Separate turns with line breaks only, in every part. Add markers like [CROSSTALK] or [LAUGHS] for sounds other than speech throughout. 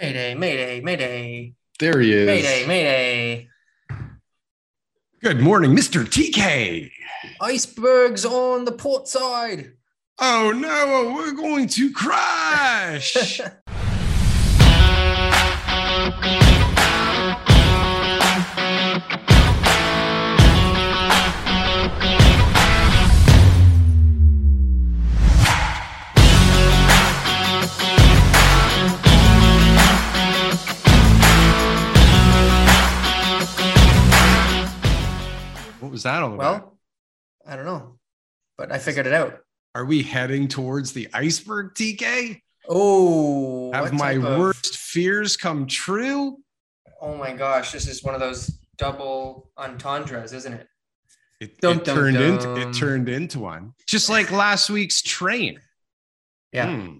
Mayday, mayday, mayday.
There he is.
Mayday, mayday.
Good morning, Mr. TK.
Icebergs on the port side.
Oh no, we're going to crash. [LAUGHS] what was that all about?
Well, I don't know, but I figured it out.
Are we heading towards the iceberg, TK?
Oh,
Have my
of-
worst fears come true?
Oh my gosh, this is one of those double entendres, isn't it?
It,
Dum,
it
dum,
turned into it turned into one. Just like [LAUGHS] last week's train.
Yeah.
Hmm.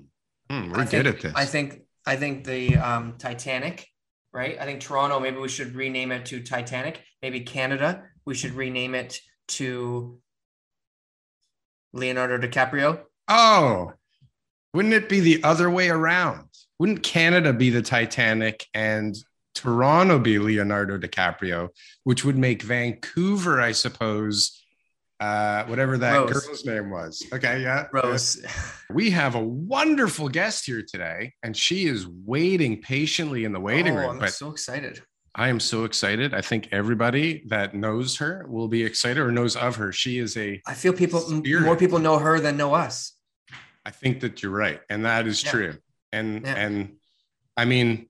Hmm, we're
I
good
think-
at this.
I think I think the um, Titanic, right? I think Toronto. Maybe we should rename it to Titanic. Maybe Canada. We should rename it to Leonardo DiCaprio.
Oh, wouldn't it be the other way around? Wouldn't Canada be the Titanic and Toronto be Leonardo DiCaprio, which would make Vancouver, I suppose, uh, whatever that
Rose.
girl's name was. Okay, yeah.
Rose.
We have a wonderful guest here today, and she is waiting patiently in the waiting
oh,
room.
I'm
But
so excited.
I am so excited. I think everybody that knows her will be excited or knows of her. She is a
I feel people
Spirit.
more people know her than know us.
I think that you're right, and that is
Yeah.
true. And
Yeah.
and I mean,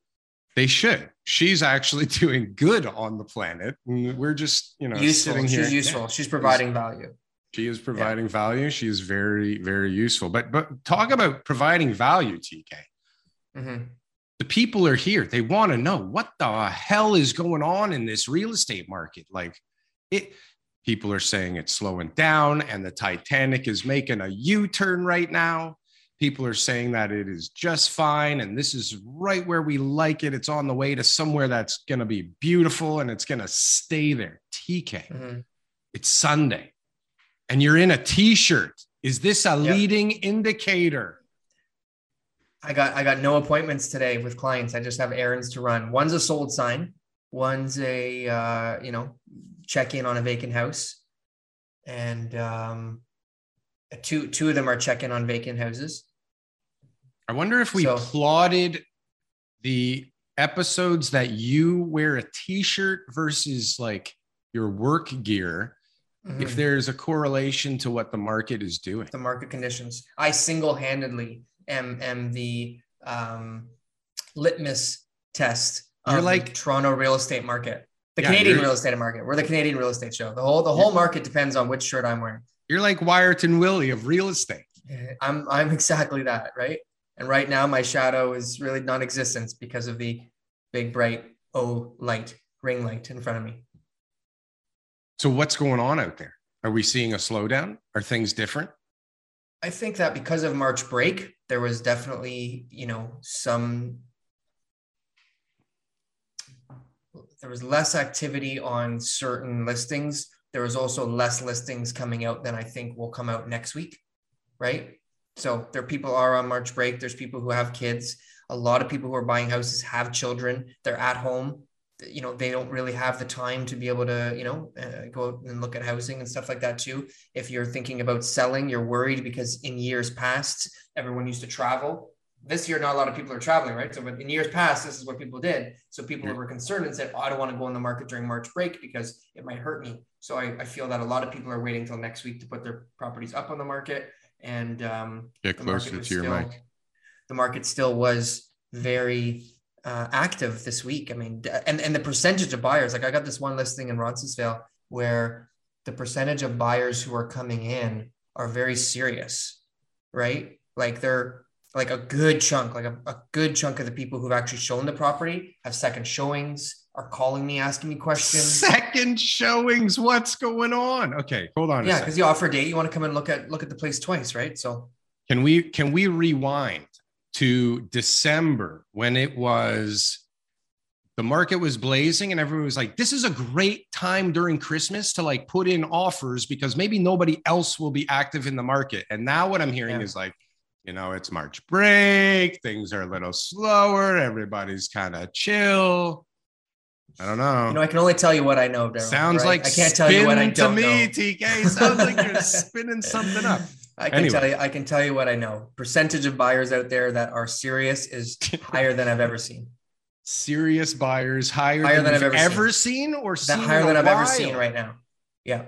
they should. She's actually [LAUGHS] doing good on the planet. and We're just you know
useful.
sitting
She's useful.
Yeah.
She's providing value.
She is providing value. She is very very useful. But but talk about providing value, TK.
Mhm.
The people are here. They want to know what the hell is going on in this real estate market. Like it. People are saying it's slowing down, and the Titanic is making a U-turn right now. People are saying that it is just fine and this is right where we like it. It's on the way to somewhere that's going to be beautiful and it's going to stay there. TK,
Mhm.
it's Sunday and you're in a t shirt. Is this a
Yeah.
leading indicator?
I got I got no appointments today with clients. I just have errands to run. One's a sold sign. One's a uh, you know check in on a vacant house, and um, two two of them are check in on vacant houses.
I wonder if we
So-
plotted the episodes that you wear a t shirt versus like your work gear, if
Mhm.
there's a correlation to what the market is doing.
the market conditions. I single handedly am am the um, litmus test
You're like-
the Toronto real estate market. The
Yeah,
Canadian real estate market. We're the Canadian real estate show. The whole the whole market depends on which shirt I'm wearing.
You're like Wiarton Willie of real estate.
I'm I'm [LAUGHS] exactly that, right? And right now my shadow is really non-existent because of the big bright O light, ring light in front of me.
So what's going on out there? Are we seeing a slowdown? Are things different?
I think that because of March break, there was definitely, you know, some there was less activity on certain listings. There was also less listings coming out than I think will come out next week, right? So there people are on March break. There's people who have kids. A lot of people who are buying houses have children. They're at home. You know, they don't really have the time to be able to, you know, uh, go out and look at housing and stuff like that too. If you're thinking about selling, you're worried because in years past, everyone used to travel. This year, not a lot of people are traveling, right? So, but in years past, this is what people did. So people
Yeah.
were concerned and said, oh, I don't want to go on the market during March break because it might hurt me. So I, I feel that a lot of people are waiting until next week to put their properties up on the market. And um,
Get
the market
closer to your
still-
mic.
The market still was very uh, active this week. I mean, and and the percentage of buyers, like I got this one listing in Roncesvalles where the percentage of buyers who are coming in are very serious, right? Like they're like a good chunk, like a, a good chunk of the people who've actually shown the property have second showings, are calling me, asking me questions. [LAUGHS]
Second showings. What's going on? Okay, hold on.
Yeah, because you offer a date, you want to come and look at look at the place twice, right? So
Can we can we rewind to December when it was the market was blazing and everyone was like, this is a great time during Christmas to like put in offers because maybe nobody else will be active in the market. And now what I'm hearing
Yeah.
is like, you know, it's March break, things are a little slower, everybody's kind of chill. I don't know.
you know, I can only tell you what I know. Daryl,
Sounds
right?
like
I can't tell you what I don't
to me,
know.
TK. Sounds like you're [LAUGHS] spinning something up.
I can
Anyway.
tell you, I can tell you what I know. Percentage of buyers out there that are serious is [LAUGHS] higher than I've ever seen.
Serious buyers higher,
Higher
than,
than I've ever
ever seen, or
That
seen
higher than I've ever seen right now. Yeah,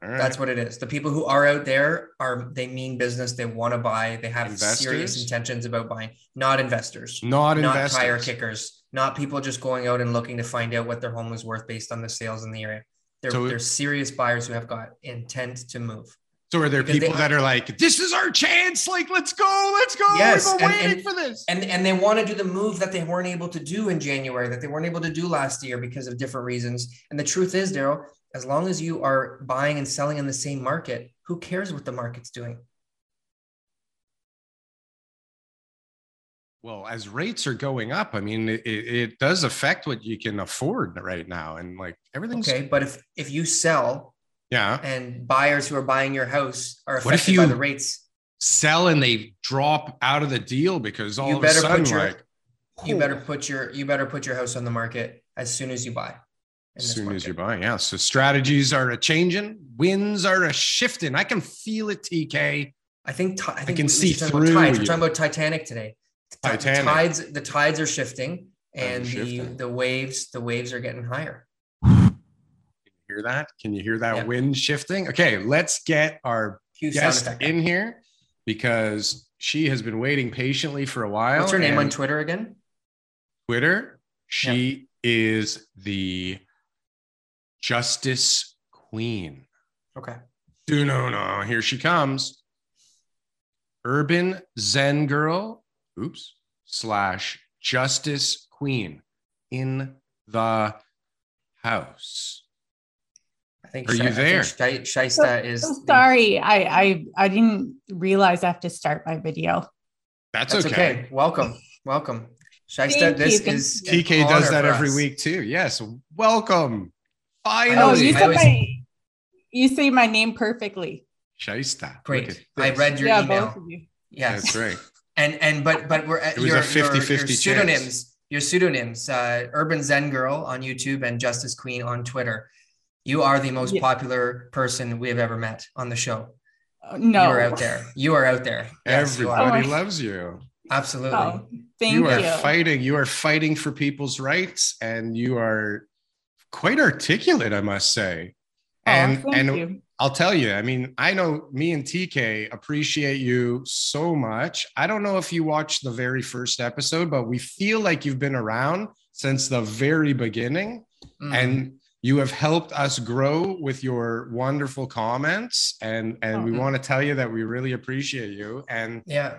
right.
that's what it is. The people who are out there are they mean business. They want to buy. They have serious intentions about buying. Not investors.
not
not
investors.
tire kickers. Not people just going out and looking to find out what their home is worth based on the sales in the area. They're,
So-
they're serious buyers who have got intent to move.
So are there
Because they-
people that are like, "This is our chance! Like, let's go, let's go!
Yes,
We've been
and-
waiting
and-
for this."
and and they want to do the move that they weren't able to do in January, that they weren't able to do last year because of different reasons. And the truth is, Daryl, as long as you are buying and selling in the same market, who cares what the market's doing?
Well, as rates are going up, I mean, it, it it does affect what you can afford right now, and like everything's
Okay, but if if you sell
yeah.
and buyers who are buying your house are
What if
affected by the rates,
Sell and they drop out of the deal because all
You
of a sudden,
put your-
like,
you better put your you better put your house on the market as soon as you buy.
as soon as
market.
you buy, yeah. So strategies are a changing, winds are a shifting. I can feel it, TK.
I think ti- I
can
we-
see
we're
through
tides. We're talking about Titanic today.
Titanic.
The tides the tides are shifting and the the waves the waves are getting higher.
Hear that? Can you hear that
Yeah.
wind shifting? Okay, let's get our
Huge
guest in here because she has been waiting patiently for a while.
What's her name on Twitter again?
Twitter. She is the Justice Queen.
Okay.
Do no no. Here she comes. Urban Zen Girl. Oops. Slash Justice Queen in the house.
I think
Are you
Shi- I
there?
think Shi- is
So
the-
sorry, I, I I didn't realize I have to start my video.
That's,
That's
okay.
okay. Welcome. Welcome. Shista, this
you,
is
you.
TK does that every
us.
week too. Yes. Welcome.
Oh,
Finally.
you
I
said
was-
my you say my name perfectly.
Shaista.
Great. I read your
yeah,
email.
both of you.
Yes.
That's right.
And and but but we're at
It was
your,
50-50
your, your pseudonyms, your pseudonyms, uh, Urban Zen Girl on YouTube and Justice Queen on Twitter. You are the most
Yeah.
popular person we have ever met on the show.
Uh, no,
You are out there. You are out there. [LAUGHS] Yes, you.
Everybody
Oh.
loves you.
Absolutely.
Oh, thank
you
you.
are fighting. You are fighting for people's rights, and you are quite articulate, I must say.
Oh,
And and
you.
I'll tell you, I mean, I know me and TK appreciate you so much. I don't know if you watched the very first episode, but we feel like you've been around since the very beginning
Mhm.
and you have helped us grow with your wonderful comments and and oh, we mm-hmm.
Oh.
want to tell you that we really appreciate you and
yeah.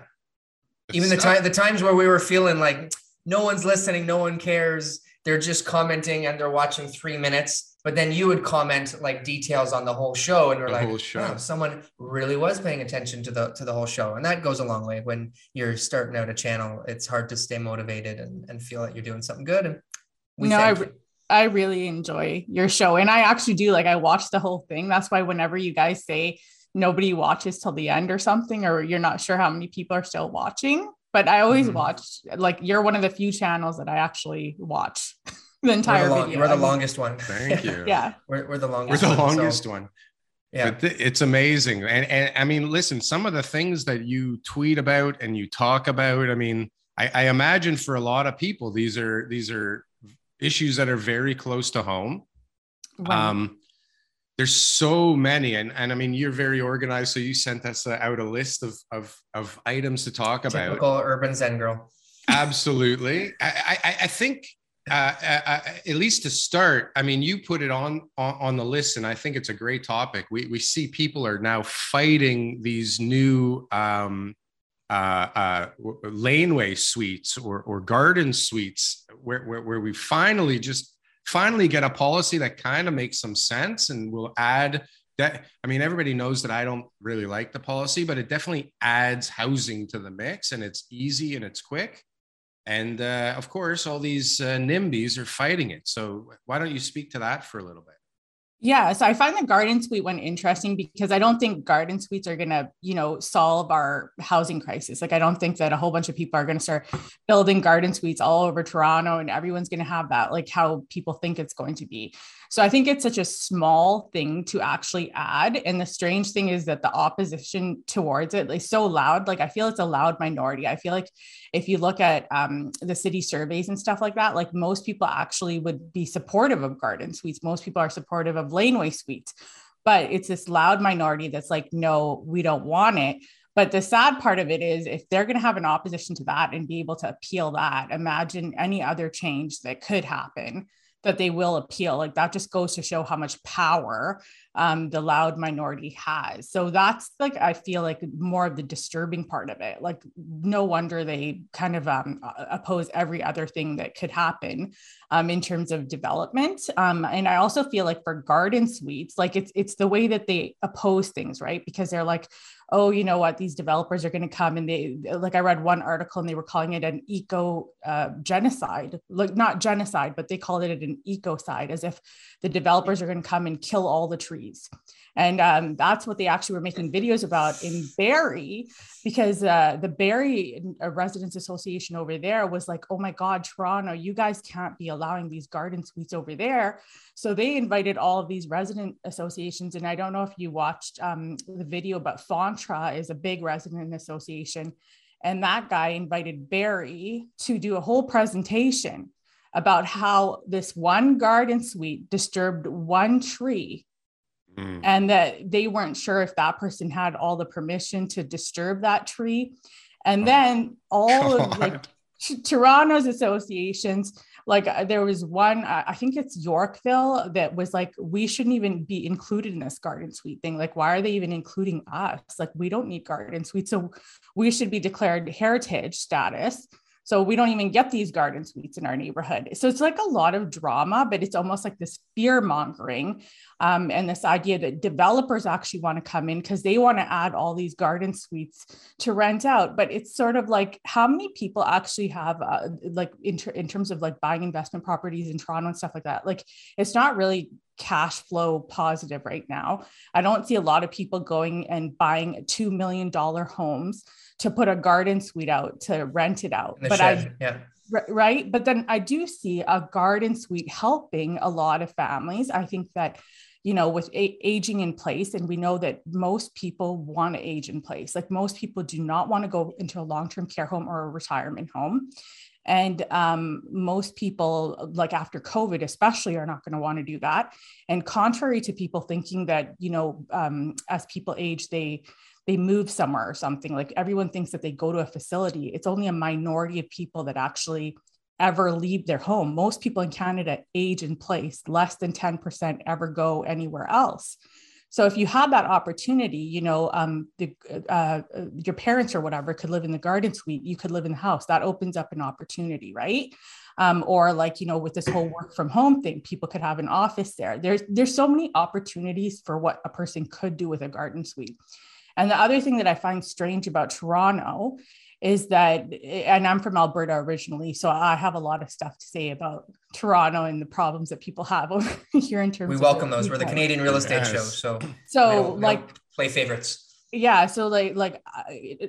Even the time the times where we were feeling like no one's listening, no one cares. They're just commenting and they're watching three minutes. But then you would comment like details on the whole show, and we're
The
like,
whole show.
"Wow, someone really was paying attention to the to the whole show, and that goes a long way. When you're starting out a channel, it's hard to stay motivated and, and feel that you're doing something good. And we
No, I-
you.
I really enjoy your show, and I actually do. Like, I watch the whole thing. That's why whenever you guys say nobody watches till the end or something, or you're not sure how many people are still watching, but I always
Mhm.
watch. Like, you're one of the few channels that I actually watch [LAUGHS] the
we're
entire
the, long,
video.
we're the longest one.
thank [LAUGHS] you
Yeah.
we're, we're the
we're the
one, so,
longest one
yeah.
But th- it's amazing. And, and I mean, listen, some of the things that you tweet about and you talk about, I mean, I, I imagine for a lot of people, these are these are issues that are very close to home.
Right.
Um, there's so many, and, and I mean, you're very organized. So you sent us uh, out a list of, of, of items to talk about.
Typical urban Zen girl.
Absolutely. I, I, I think, uh, uh, uh, at least to start, I mean, you put it on, on on the list, and I think it's a great topic. We we see people are now fighting these new um, uh, uh, laneway suites or, or garden suites where, where, where we finally just finally get a policy that kind of makes some sense and will add that i mean everybody knows that i don't really like the policy but it definitely adds housing to the mix and it's easy and it's quick. And uh, of course all these uh, nimbys are fighting it. So why don't you speak to that for a little bit
yeah, so I find the garden suite one interesting because I don't think garden suites are going to, you know, solve our housing crisis. Like I don't think that a whole bunch of people are going to start building garden suites all over Toronto and everyone's going to have that like how people think it's going to be. So I think it's such a small thing to actually add. And the strange thing is that the opposition towards it is so loud. Like I feel it's a loud minority. I feel like if you look at um, the city surveys and stuff like that, like most people actually would be supportive of garden suites. Most people are supportive of laneway suites. But it's this loud minority that's like, no, we don't want it. But the sad part of it is if they're going to have an opposition to that and be able to appeal that, imagine any other change that could happen that they will appeal. Like that just goes to show how much power um, the loud minority has. So that's like, I feel like more of the disturbing part of it. Like, no wonder they kind of um, oppose every other thing that could happen um, in terms of development. Um, and I also feel like for garden suites, like it's, it's the way that they oppose things, right? Because they're like, oh, you know what, these developers are going to come and they, like I read one article and they were calling it an eco uh, genocide, like not genocide, but they called it an ecocide, as if the developers are going to come and kill all the trees. And um, that's what they actually were making videos about in Barrie, because uh, the Barrie uh, Residents Association over there was like, oh my God, Toronto, you guys can't be allowing these garden suites over there. So they invited all of these resident associations. And I don't know if you watched um, the video, but FoNTRA is a big resident association. And that guy invited Barrie to do a whole presentation about how this one garden suite disturbed one tree mm. and that they weren't sure if that person had all the permission to disturb that tree. And oh. then all of [LAUGHS] like Toronto's associations, like uh, there was one, I think it's Yorkville, that was like, we shouldn't even be included in this garden suite thing. Like, why are they even including us? Like, we don't need garden suites. So we should be declared heritage status. So we don't even get these garden suites in our neighborhood. So it's like a lot of drama, but it's almost like this fear mongering um, and this idea that developers actually want to come in because they want to add all these garden suites to rent out. But it's sort of like how many people actually have, uh, like in, ter- in terms of like buying investment properties in Toronto and stuff like that. Like it's not really cash flow positive right now. I don't see a lot of people going and buying $2 million homes to put a garden suite out to rent it out. But shed. I, yeah. Right. But then I do see a garden suite helping a lot of families. I think that, you know, with a- aging in place, and we know that most people want to age in place. Like most people do not want to go into a long term care home or a retirement home. And um, most people, like after COVID, especially, are not going to want to do that. And contrary to people thinking that, you know, um, as people age, they they move somewhere or something. Like everyone thinks that they go to a facility. It's only a minority of people that actually ever leave their home. Most people in Canada age in place, less than 10% ever go anywhere else. So if you have that opportunity, you know, um, the, uh, your parents or whatever could live in the garden suite, you could live in the house. That opens up an opportunity, right? Um, or like you know, with this whole work from home thing, people could have an office there. There's there's so many opportunities for what a person could do with a garden suite. And the other thing that I find strange about Toronto is that, and I'm from Alberta originally, so I have a lot of stuff to say about Toronto and the problems that people have [LAUGHS] over here in terms.
We welcome those. We're the Canadian real estate yes. show, so
so like
play favorites.
Yeah, so like like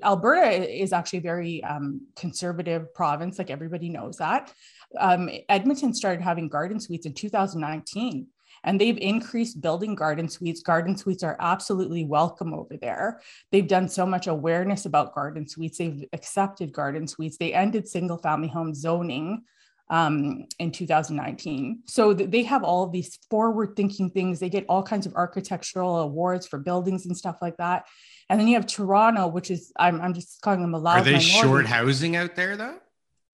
Alberta is actually a very um, conservative province, like everybody knows that. Um, Edmonton started having garden suites in 2019 and they've increased building garden suites. Garden suites are absolutely welcome over there. They've done so much awareness about garden suites. They've accepted garden suites. They ended single family home zoning um, in 2019. So th- they have all of these forward thinking things. They get all kinds of architectural awards for buildings and stuff like that. And then you have Toronto, which is, I'm, I'm just calling them a lot.
Are they minority. short housing out there though?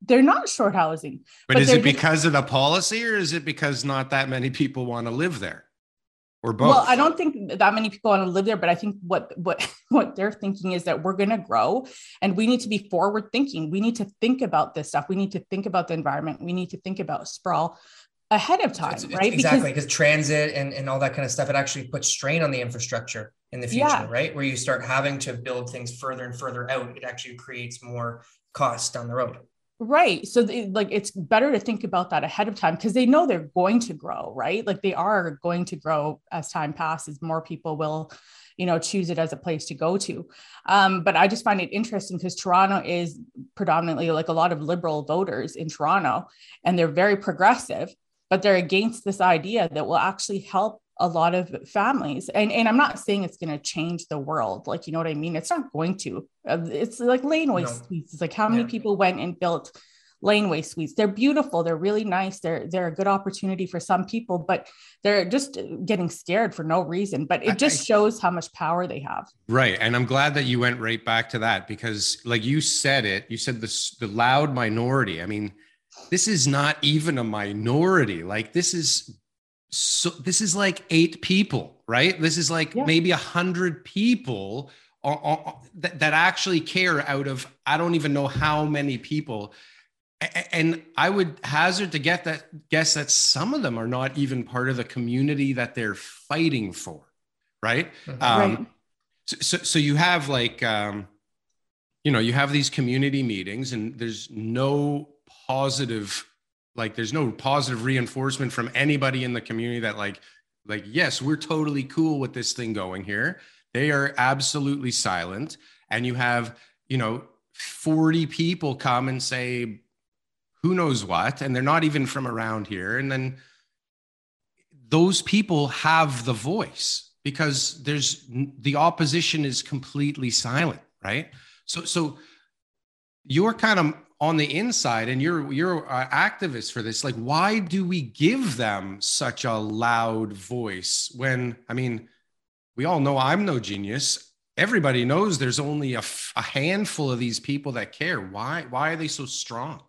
They're not short housing.
But, but is it because of the policy or is it because not that many people want to live there? or both?
Well, I don't think that many people want to live there, but I think what what [LAUGHS] what they're thinking is that we're going to grow, and we need to be forward thinking. We need to think about this stuff. We need to think about the environment. We need to think about sprawl ahead of time,
It's- it's
right?
Exactly, because transit and, and all that kind of stuff, it actually puts strain on the infrastructure in the future,
Yeah.
right? Where you start having to build things further and further out, it actually creates more costs down the road.
Right. So they, like it's better to think about that ahead of time because they know they're going to grow, right? Like they are going to grow as time passes, more people will, you know, choose it as a place to go to. Um, but I just find it interesting because Toronto is predominantly like a lot of liberal voters in Toronto and they're very progressive, but they're against this idea that will actually help a lot of families. And, and I'm not saying it's going to change the world. Like, you know what I mean? It's not going to. Uh, It's like laneway
No.
suites. It's like how many
Yeah.
people went and built laneway suites. They're beautiful. They're really nice. They're they're a good opportunity for some people, but they're just getting scared for no reason. But it just shows how much power they have.
Right. And I'm glad that you went right back to that because, like you said it, you said this the loud minority. I mean, this is not even a minority. Like this is so this is like eight people, right? This is like
Yeah.
maybe a hundred people o- o- that, that actually care out of I don't even know how many people. And I would hazard to get that guess that some of them are not even part of the community that they're fighting for, right?
Mhm.
Um,
Right.
so, so, so you have like um, you know you have these community meetings and there's no positive like there's no positive reinforcement from anybody in the community that like like yes we're totally cool with this thing going here. They are absolutely silent. And you have you know 40 people come and say who knows what? And they're not even from around here. And then those people have the voice because there's the opposition is completely silent right? So so you're kind of on the inside and you're you're an activist for this like why do we give them such a loud voice when i mean we all know i'm no genius. Everybody knows there's only a, f- a handful of these people that care. Why why are they so strong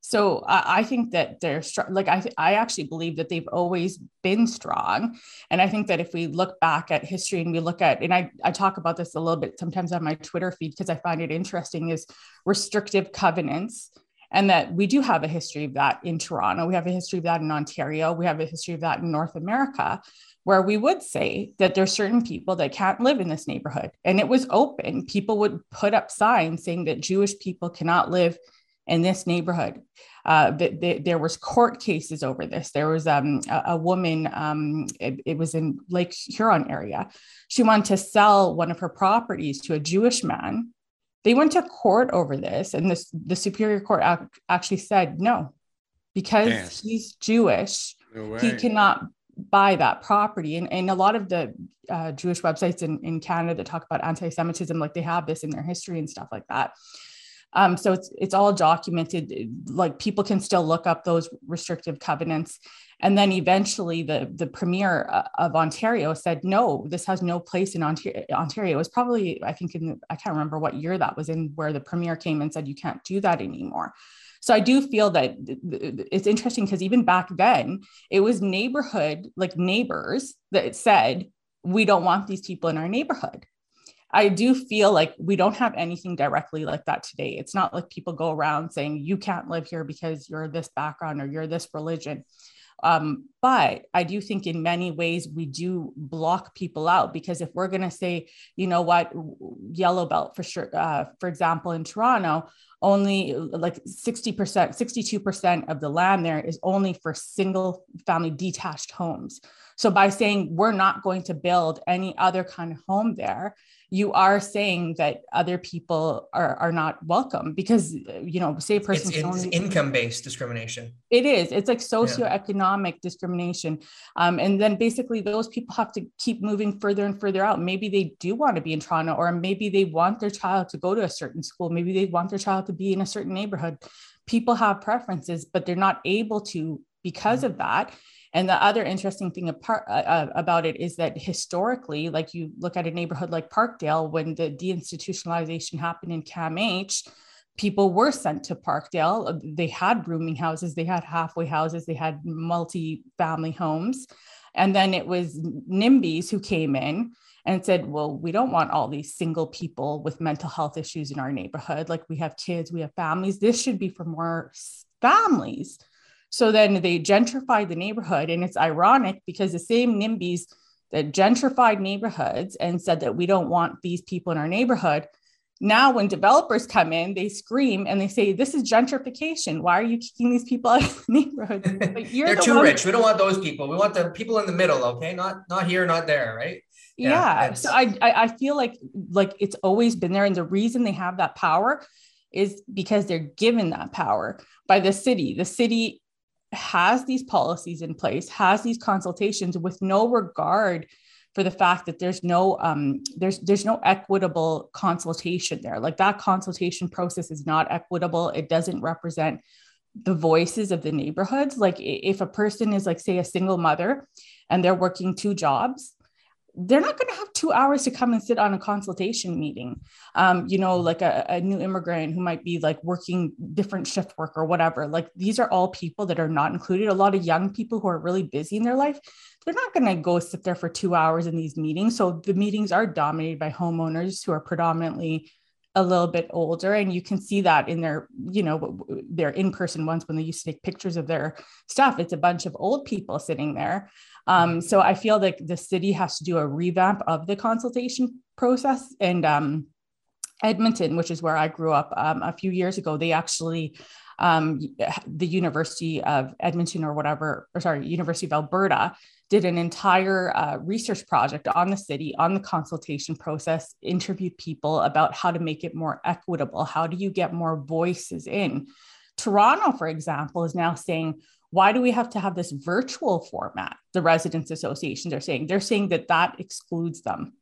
So I, I think that they're strong. Like I, I actually believe that they've always been strong. And I think that if we look back at history and we look at, and I, I talk about this a little bit sometimes on my Twitter feed because I find it interesting, is restrictive covenants. And that we do have a history of that in Toronto. We have a history of that in Ontario. We have a history of that in North America, where we would say that there's certain people that can't live in this neighborhood. And it was open. People would put up signs saying that Jewish people cannot live in this neighborhood. Uh, th- th- there was court cases over this. There was um, a, a woman. Um, it, it was in Lake Huron area. She wanted to sell one of her properties to a Jewish man. They went to court over this, and this the Superior Court ac- actually said no, because
Damn.
he's Jewish
no
he cannot buy that property. And, and a lot of the uh, Jewish websites in, in Canada that talk about anti-Semitism, like they have this in their history and stuff like that. Um, so it's it's all documented. Like people can still look up those restrictive covenants, and then eventually the the premier uh, of Ontario said no, this has no place in Ontario. Ontario it was probably I think in I can't remember what year that was in where the premier came and said you can't do that anymore. So I do feel that th- th- it's interesting because even back then it was neighborhood like neighbors that said we don't want these people in our neighborhood. I do feel like we don't have anything directly like that today. It's not like people go around saying you can't live here because you're this background or you're this religion. Um, but I do think in many ways we do block people out because if we're going to say, you know what, yellow belt for sure, uh, for example, in Toronto, only like 60%, 62% of the land there is only for single family detached homes. So by saying we're not going to build any other kind of home there, you are saying that other people are, are not welcome because you know say a person
it's
only
income-based discrimination.
it is. It's like socioeconomic discrimination. Um, and then basically those people have to keep moving further and further out. Maybe they do want to be in toronto or maybe they want their child to go to a certain school. Maybe they want their child to be in a certain neighborhood. People have preferences but they're not able to because of that and the other interesting thing apart, uh, uh, about it is that historically, like you look at a neighborhood like Parkdale, when the deinstitutionalization happened in CAMH, people were sent to Parkdale. Uh, They had rooming houses, they had halfway houses, they had multi family homes. And then it was NIMBYs who came in and said, well, we don't want all these single people with mental health issues in our neighborhood. Like we have kids, we have families. This should be for more families. So then they gentrified the neighborhood. And it's ironic because the same NIMBYs that gentrified neighborhoods and said that we don't want these people in our neighborhood. Now, when developers come in, they scream and they say, This is gentrification. Why are you kicking these people out of the [LAUGHS] neighborhood? [LAUGHS]
They're the too one- rich. We don't want those people. We want the people in the middle, okay? Not not here, not there, right?
Yeah. yeah. So I, I feel like like it's always been there. And the reason they have that power is because they're given that power by the city. The city has these policies in place, has these consultations with no regard for the fact that there's no um, there's there's no equitable consultation there. Like that consultation process is not equitable. It doesn't represent the voices of the neighborhoods. Like if a person is like say a single mother and they're working two jobs, they're not going to have two hours to come and sit on a consultation meeting. Um, you know, like a, a, new immigrant who might be like working different shift work or whatever. Like these are all people that are not included. A lot of young people who are really busy in their life, they're not going to go sit there for two hours in these meetings. So the meetings are dominated by homeowners who are predominantly a little bit older and you can see that in their you know their in-person ones when they used to take pictures of their stuff it's a bunch of old people sitting there um, so I feel like the city has to do a revamp of the consultation process. And um, Edmonton, which is where I grew up um, a few years ago, they actually, um, the University of Edmonton or whatever, or sorry, University of Alberta, did an entire uh, research project on the city, on the consultation process, interviewed people about how to make it more equitable. How do you get more voices in? Toronto, for example, is now saying, why do we have to have this virtual format? The residents associations are saying they're saying that that excludes them.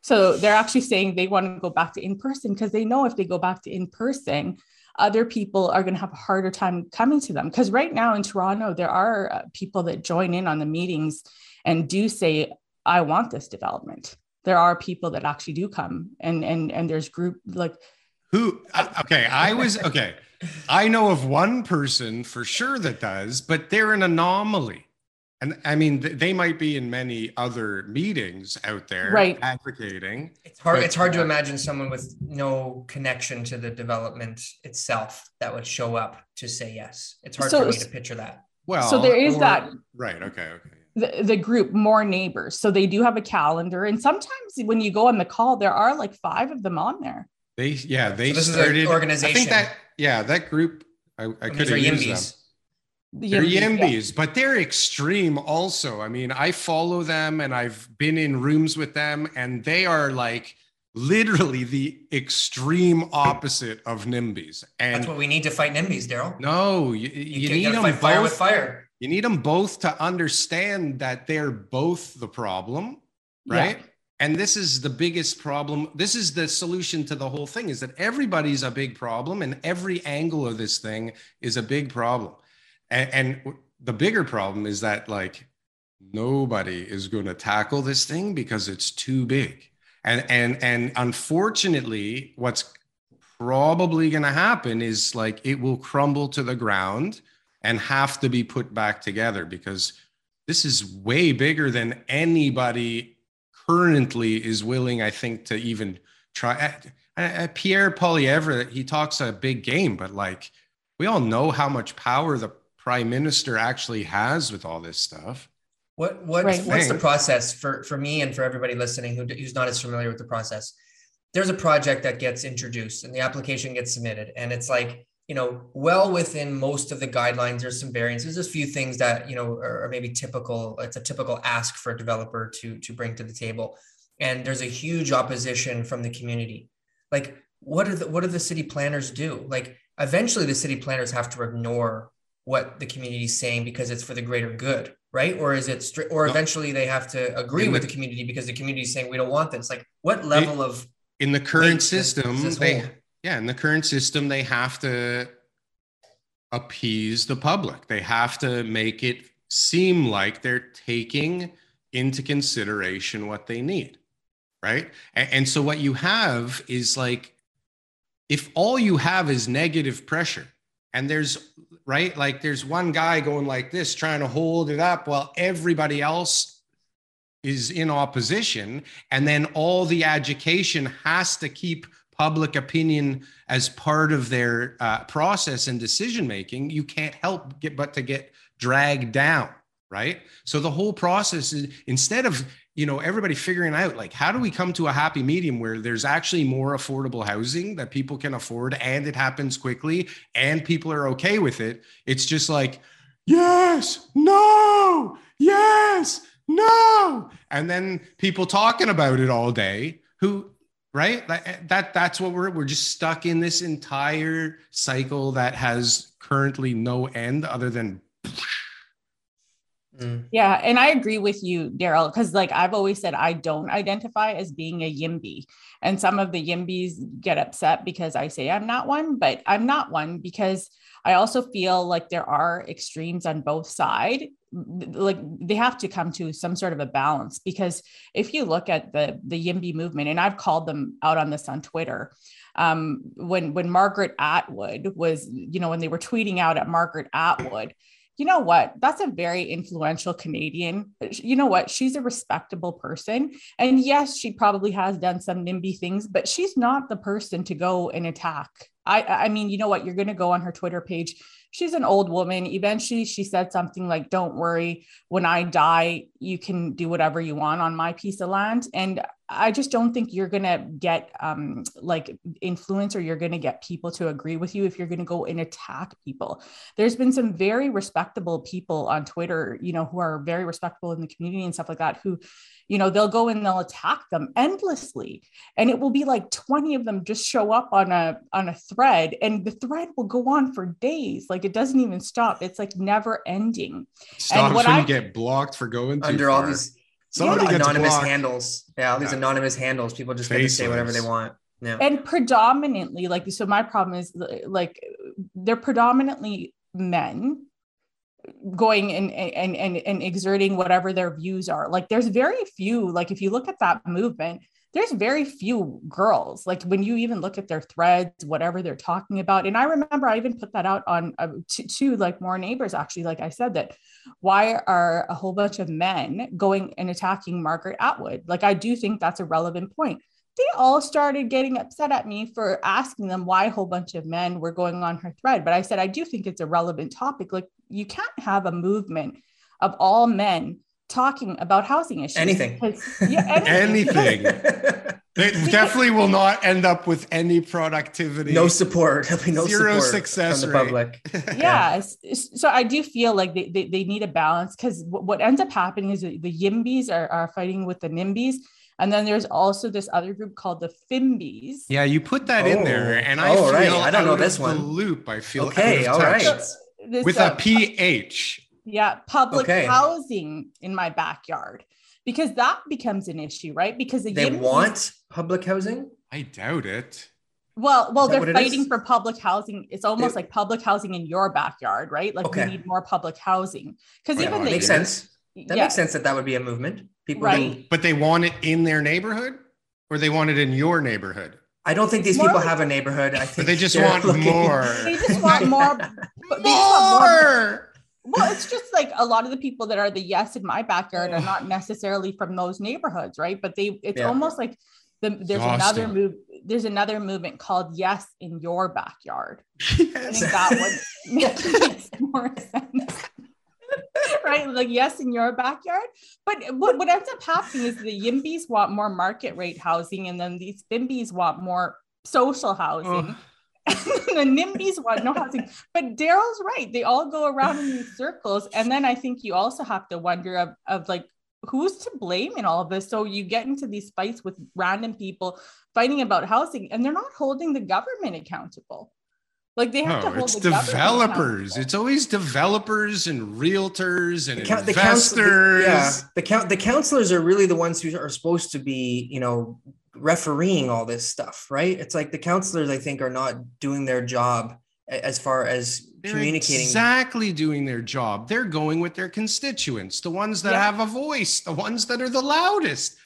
So they're actually saying they want to go back to in person because they know if they go back to in person, other people are going to have a harder time coming to them. Because right now in Toronto, there are uh, people that join in on the meetings and do say, I want this development. There are people that actually do come and and and there's group like
who uh, okay, I was okay. I know of one person for sure that does, but they're an anomaly. And I mean, they might be in many other meetings out there
right.
advocating.
It's hard. But, it's hard to uh, imagine someone with no connection to the development itself that would show up to say yes. It's hard so, for me to picture that.
Well,
so there is or, that.
Right. Okay. Okay.
The, the group more neighbors so they do have a calendar and sometimes when you go on the call there are like five of them on there
they yeah they
so this
started
is an organization.
I think that yeah that group I, I could have used them.
The
they're Yimbys, yeah. but they're extreme also. I mean, I follow them and I've been in rooms with them, and they are like literally the extreme opposite of NIMBYs. And
that's what we need to fight NIMBYs, Daryl.
No, you, you, you need them
fight fire with fire.
You need them both to understand that they're both the problem, right? Yeah and this is the biggest problem. This is the solution to the whole thing is that everybody's a big problem and every angle of this thing is a big problem. And, and the bigger problem is that like nobody is going to tackle this thing because it's too big. And and and unfortunately what's probably going to happen is like it will crumble to the ground and have to be put back together because this is way bigger than anybody currently is willing, I think, to even try. Uh, uh, Pierre Poilievre, he talks a big game, but like we all know how much power the prime minister actually has with all this stuff.
What what's, right. what's the process for for me and for everybody listening who, who's not as familiar with the process? There's a project that gets introduced and the application gets submitted, and it's like you know, well within most of the guidelines. There's some variances. There's a few things that you know are, are, maybe typical. It's a typical ask for a developer to to bring to the table, and there's a huge opposition from the community. Like, what are the what do the city planners do? Like, eventually, the city planners have to ignore what the community is saying because it's for the greater good, right? Or is it stri- or eventually they have to agree with the community because the community is saying we don't want this. Like, what level of
in the current system they yeah, in the current system, they have to appease the public. They have to make it seem like they're taking into consideration what they need. Right. And, and, so what you have is like, if all you have is negative pressure and there's right like there's one guy going like this trying to hold it up while everybody else is in opposition and then all the education has to keep public opinion as part of their uh, process and decision making you can't help get but to get dragged down right? So the whole process is instead of you know everybody figuring out like how do we come to a happy medium where there's actually more affordable housing that people can afford and it happens quickly and people are okay with it it's just like yes no yes no. And then people talking about it all day who right that, that that's what we're we're just stuck in this entire cycle that has currently no end other than
Mm. Yeah, and I agree with you, Daryl, because like I've always said, I don't identify as being a YIMBY, and some of the YIMBYs get upset because I say I'm not one, but I'm not one because I also feel like there are extremes on both sides. Like they have to come to some sort of a balance because if you look at the the YIMBY movement, and I've called them out on this on Twitter, um, when when Margaret Atwood was, you know, when they were tweeting out at Margaret Atwood you know what? That's a very influential Canadian. You know what? She's a respectable person. And yes, she probably has done some NIMBY things, but she's not the person to go and attack. I, I mean, you know what? You're going to go on her Twitter page. She's an old woman. Eventually, she said something like, Don't worry, when I die, you can do whatever you want on my piece of land. And I just don't think you're going to get um, like influence or you're going to get people to agree with you if you're going to go and attack people. There's been some very respectable people on Twitter, you know, who are very respectable in the community and stuff like that, who, you know, they'll go and they'll attack them endlessly. And it will be like 20 of them just show up on a on a thread and the thread will go on for days. Like it doesn't even stop. It's like never ending.
Stops and when I, you get blocked for going
under all these Somebody yeah, anonymous blocked. handles. Yeah, all these yeah. anonymous handles. People just get to say whatever they want. Yeah.
And predominantly, like, so my problem is like they're predominantly men going and, and and and exerting whatever their views are. Like, there's very few. Like, if you look at that movement, there's very few girls like when you even look at their threads whatever they're talking about and i remember i even put that out on uh, to, to, like more neighbors actually like i said that why are a whole bunch of men going and attacking margaret atwood? Like i do think that's a relevant point. They all started getting upset at me for asking them why a whole bunch of men were going on her thread but i said i do think it's a relevant topic like you can't have a movement of all men talking about housing issues.
Anything.
Yeah, [LAUGHS] anything. anything. [LAUGHS] It definitely will not end up with any productivity.
No support. There'll be no
Zero success
from the public. [LAUGHS]
yeah. So I do feel like they, they, they need a balance because what ends up happening is the YIMBYs are, are fighting with the NIMBYs. And then there's also this other group called the PHIMBYs.
Yeah, you put that oh. in there, and I oh, feel right. I don't know this one. loop. I feel
okay. All right.
This, with uh, a PH.
Yeah, public okay. housing in my backyard because that becomes an issue, right? Because
the they want public housing.
I doubt it.
Well, well, they're fighting for public housing. It's almost like public housing in your backyard, right? Like okay. we need more public housing because
right. even
they
makes sense. That yeah. makes sense that that would be a movement.
People, right? Do, but they want it in their neighborhood, or they want it in your neighborhood.
I don't think these more people have a neighborhood. I think
but they just want looking, more.
They just want more. [LAUGHS] more. Well, it's just like a lot of the people that are the yes in my backyard are not necessarily from those neighborhoods, right? But they, it's yeah. almost like the, there's another move. There's another movement called "Yes in Your Backyard." Yes. I think that one [LAUGHS] makes more sense. right? Like, yes, in your backyard. But what, what ends up happening is the YIMBYs want more market rate housing, and then these BIMBYs want more social housing. Oh [LAUGHS] the NIMBYs want no housing. But Daryl's right. They all go around in these circles. And then I think you also have to wonder of, of like, who's to blame in all of this? So you get into these fights with random people fighting about housing, and they're not holding the government accountable. Like they have no, to hold
it's developers. It's always developers and realtors and the, investors.
The, yeah, the count the councillors are really the ones who are supposed to be, you know, refereeing all this stuff, right? It's like the councillors, I think, are not doing their job as far as They're communicating.
Exactly doing their job. They're going with their constituents, the ones that yeah. have a voice, the ones that are the loudest.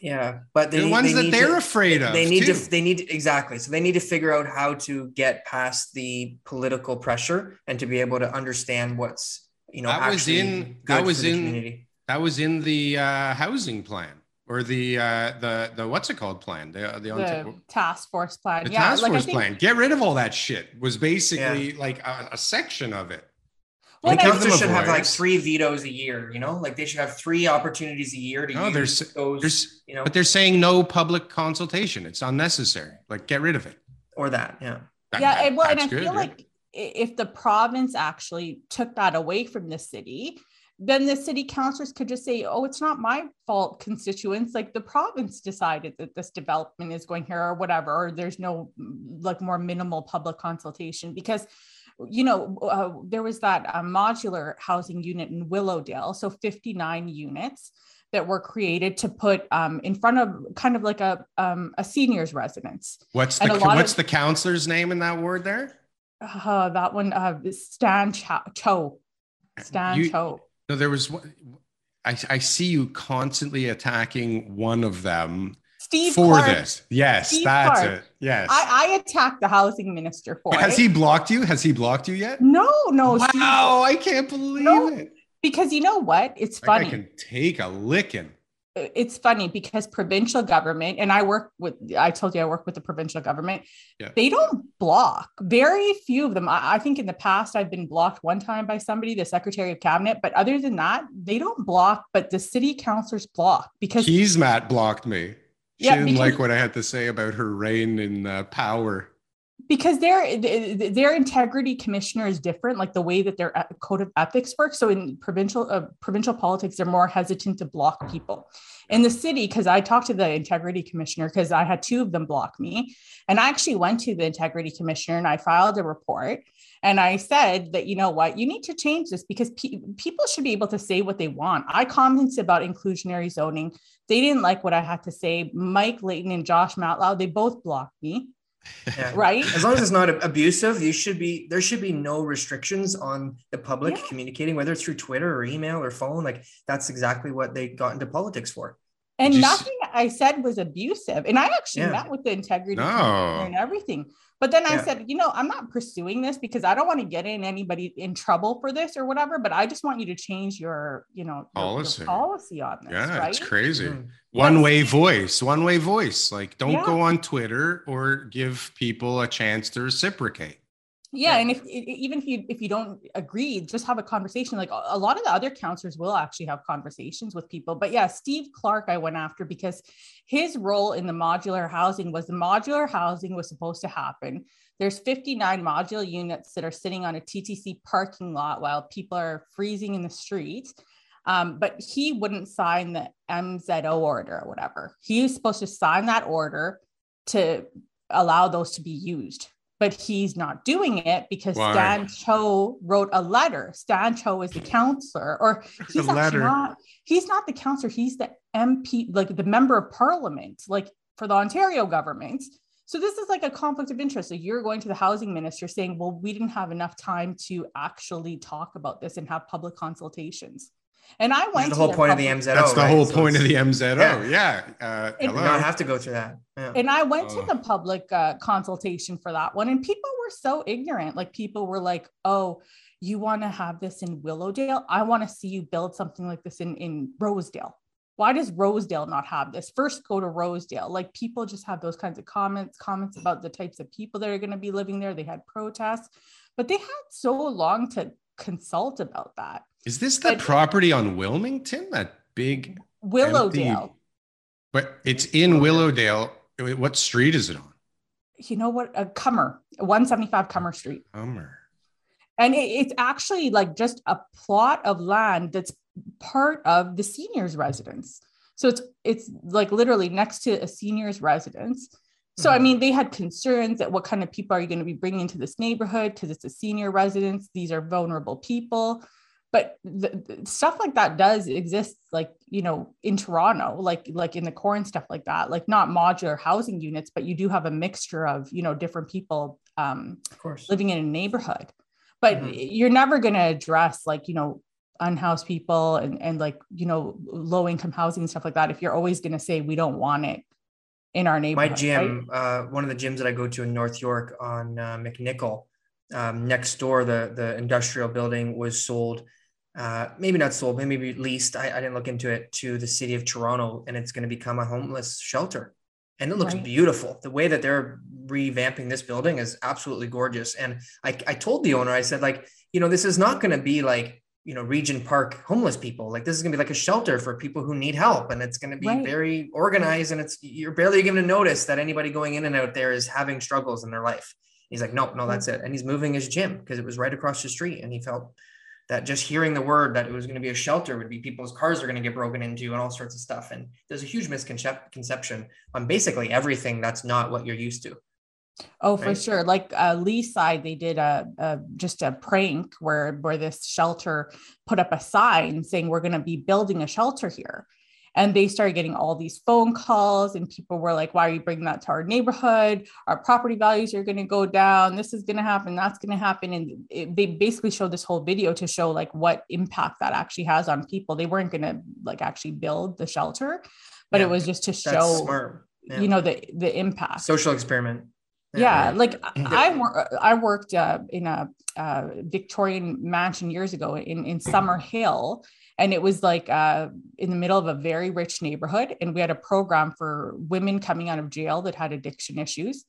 Yeah, but they
the ones
they
that
need
they're
to-
afraid of.
They need
too.
to. They need exactly. So they need to figure out how to get past the political pressure and to be able to understand what's you know
That was in- that was in-
community.
That was in the uh, housing plan or the uh, the the what's it called plan? The the,
The task force plan.
the
yeah,
task
like I
force
think,
plan. Get rid of all that shit. Was basically like a, a section of it.
Well,
the council should have like three vetoes a year. You know, like they should have three opportunities a year to
No,
use
there's-
those.
There's
you know,
but they're saying no public consultation. It's unnecessary. Like get rid of it.
or that. Yeah.
That-
yeah,
that-
and, well, and I
good,
feel
right?
like if the province actually took that away from the city, then the city councilors could just say, "Oh, it's not my fault, constituents. Like the province decided that this development is going here, or whatever. Or there's no mm, like more minimal public consultation because." You know, uh, there was that uh, modular housing unit in Willowdale, so 59 units that were created to put um, in front of kind of like a um, a seniors residence.
what's the what's
of-
the councillor's name in that ward there?
Uh, that one, uh, Stan Cho. Cho. Stan
You-
Cho.
No, there was. I, I see you constantly attacking one of them
Steve
for
Clark.
this. Yes,
Steve
that's
Clark.
it. Yes.
I, I attacked the housing minister for
Has
it.
he blocked you? Has he blocked you yet?
No, no,
wow,
Steve,
I can't believe
No,
it.
because you know what? It's
funny.
funny.
can take a licking.
It's funny because provincial government, and I work with, I told you I work with the provincial government.
Yeah.
They don't block. Very few of them. I, I think in the past I've been blocked one time by somebody, the secretary of cabinet. But other than that, they don't block. But the city councilors block because
Keys Matt blocked me. She
Yeah,
didn't
because-
like what I had to say about her reign in uh, power.
Because their their integrity commissioner is different like the way that their e- code of ethics works. So in provincial uh, provincial politics they're more hesitant to block people. In the city because i talked to the integrity commissioner because i had two of them block me. And i actually went to the integrity commissioner and i filed a report. And i said that you know what? You need to change this because pe- people should be able to say what they want. I commented about inclusionary zoning. They didn't like what i had to say. Mike layton and josh matlow they both blocked me
Yeah. [LAUGHS]
right
As long as it's not abusive, you should be there should be no restrictions on the public
Yeah.
communicating, whether it's through Twitter or email or phone. Like that's exactly what they got into politics for.
And
Just-
nothing I said was abusive. And I actually
Yeah.
met with the integrity
No.
and everything. But then I said, you know, I'm not pursuing this because I don't want to get in anybody in trouble for this or whatever. But I just want you to change your, you know, your- your
Policy.
policy on this.
Yeah,
right?
it's crazy.
Mm.
One way voice, one way voice. Like, don't
Yeah.
go on Twitter or give people a chance to reciprocate.
Yeah,
Yeah.
and if even if you if you don't agree, just have a conversation. Like a a lot of the other councillors will actually have conversations with people. But yeah, Steve Clark I went after because his role in the modular housing was the modular housing was supposed to happen. There's 59 modular units that are sitting on a TTC parking lot while people are freezing in the street. Um, but he wouldn't sign the MZO order or whatever. He was supposed to sign that order to allow those to be used but he's not doing it because
Why?
Stan Cho wrote a letter. Stan Cho is the councillor, or [LAUGHS] he's
A
actually
letter.
not. He's not the councillor. He's the MP, like the member of parliament, like for the Ontario government. So this is like a conflict of interest. Like you're going to the housing minister saying, "Well, we didn't have enough time to actually talk about this and have public consultations." And I went
is the
to
whole
their
point of the
public-
MZO.
That's the
right?
whole
So
point of
it's-
the MZO. Yeah. Uh,
And-
You
hello.
don't have to go through that. Yeah.
And I went
Oh.
to the public uh, consultation for that one, and people were so ignorant. Like people were like, "Oh, you want to have this in Willowdale? I want to see you build something like this in in Rosedale. Why does Rosedale not have this? First, go to Rosedale." Like people just have those kinds of comments, comments about the types of people that are going to be living there. They had protests, but they had so long to consult about that.
Is this the
But-
property on Wilmington? That big,
Willowdale.
empty- but it's in Willowdale. What street is it on?
You know what? A Cummer, 175 Cummer Street.
Hummer.
and it, it's actually like just a plot of land that's part of the seniors residence so it's it's like literally next to a seniors residence so i
Mhm.
mean they had concerns that what kind of people are you going to be bringing into this neighborhood because it's a senior residence these are vulnerable people but the, the stuff like that does exist like you know in toronto like like in the core and stuff like that like not modular housing units but you do have a mixture of you know different people um
Of course.
living in a neighborhood but
Mhm.
you're never going to address like you know unhoused people and, and like, you know, low income housing and stuff like that, if you're always going to say we don't want it in our neighborhood.
My gym, right? uh, one of the gyms that I go to in North York on uh, McNicoll, um, next door, the, the industrial building was sold uh, maybe not sold, maybe leased. I, I, didn't look into it to the city of Toronto, and it's going to become a homeless shelter. And it looks right. beautiful. The way that they're revamping this building is absolutely gorgeous. And I, I told the owner, I said, like, you know, this is not going to be like, you know, Regent Park homeless people. Like, this is going to be like a shelter for people who need help, and it's going to be right. very organized. And it's you're barely given a notice that anybody going in and out there is having struggles in their life. He's like, no, no, that's it. And he's moving his gym because it was right across the street, and he felt that just hearing the word that it was going to be a shelter would be people's cars are going to get broken into and all sorts of stuff. And there's a huge misconception on basically everything that's not what you're used to.
Oh, right? for sure. Like uh, Leaside, they did a, a, just a prank where where this shelter put up a sign saying we're going to be building a shelter here, and they started getting all these phone calls, and people were like, Why are you bringing that to our neighborhood? Our property values are going to go down. This is going to happen. That's going to happen. And it, they basically showed this whole video to show like what impact that actually has on people. They weren't going to like actually build the shelter, but yeah, it was just to show, yeah. you know, the, the impact.
Social experiment.
Yeah, yeah like I, I worked uh, in a uh, Victorian mansion years ago in, in Summer Hill, and it was like uh, in the middle of a very rich neighborhood and we had a program for women coming out of jail that had addiction issues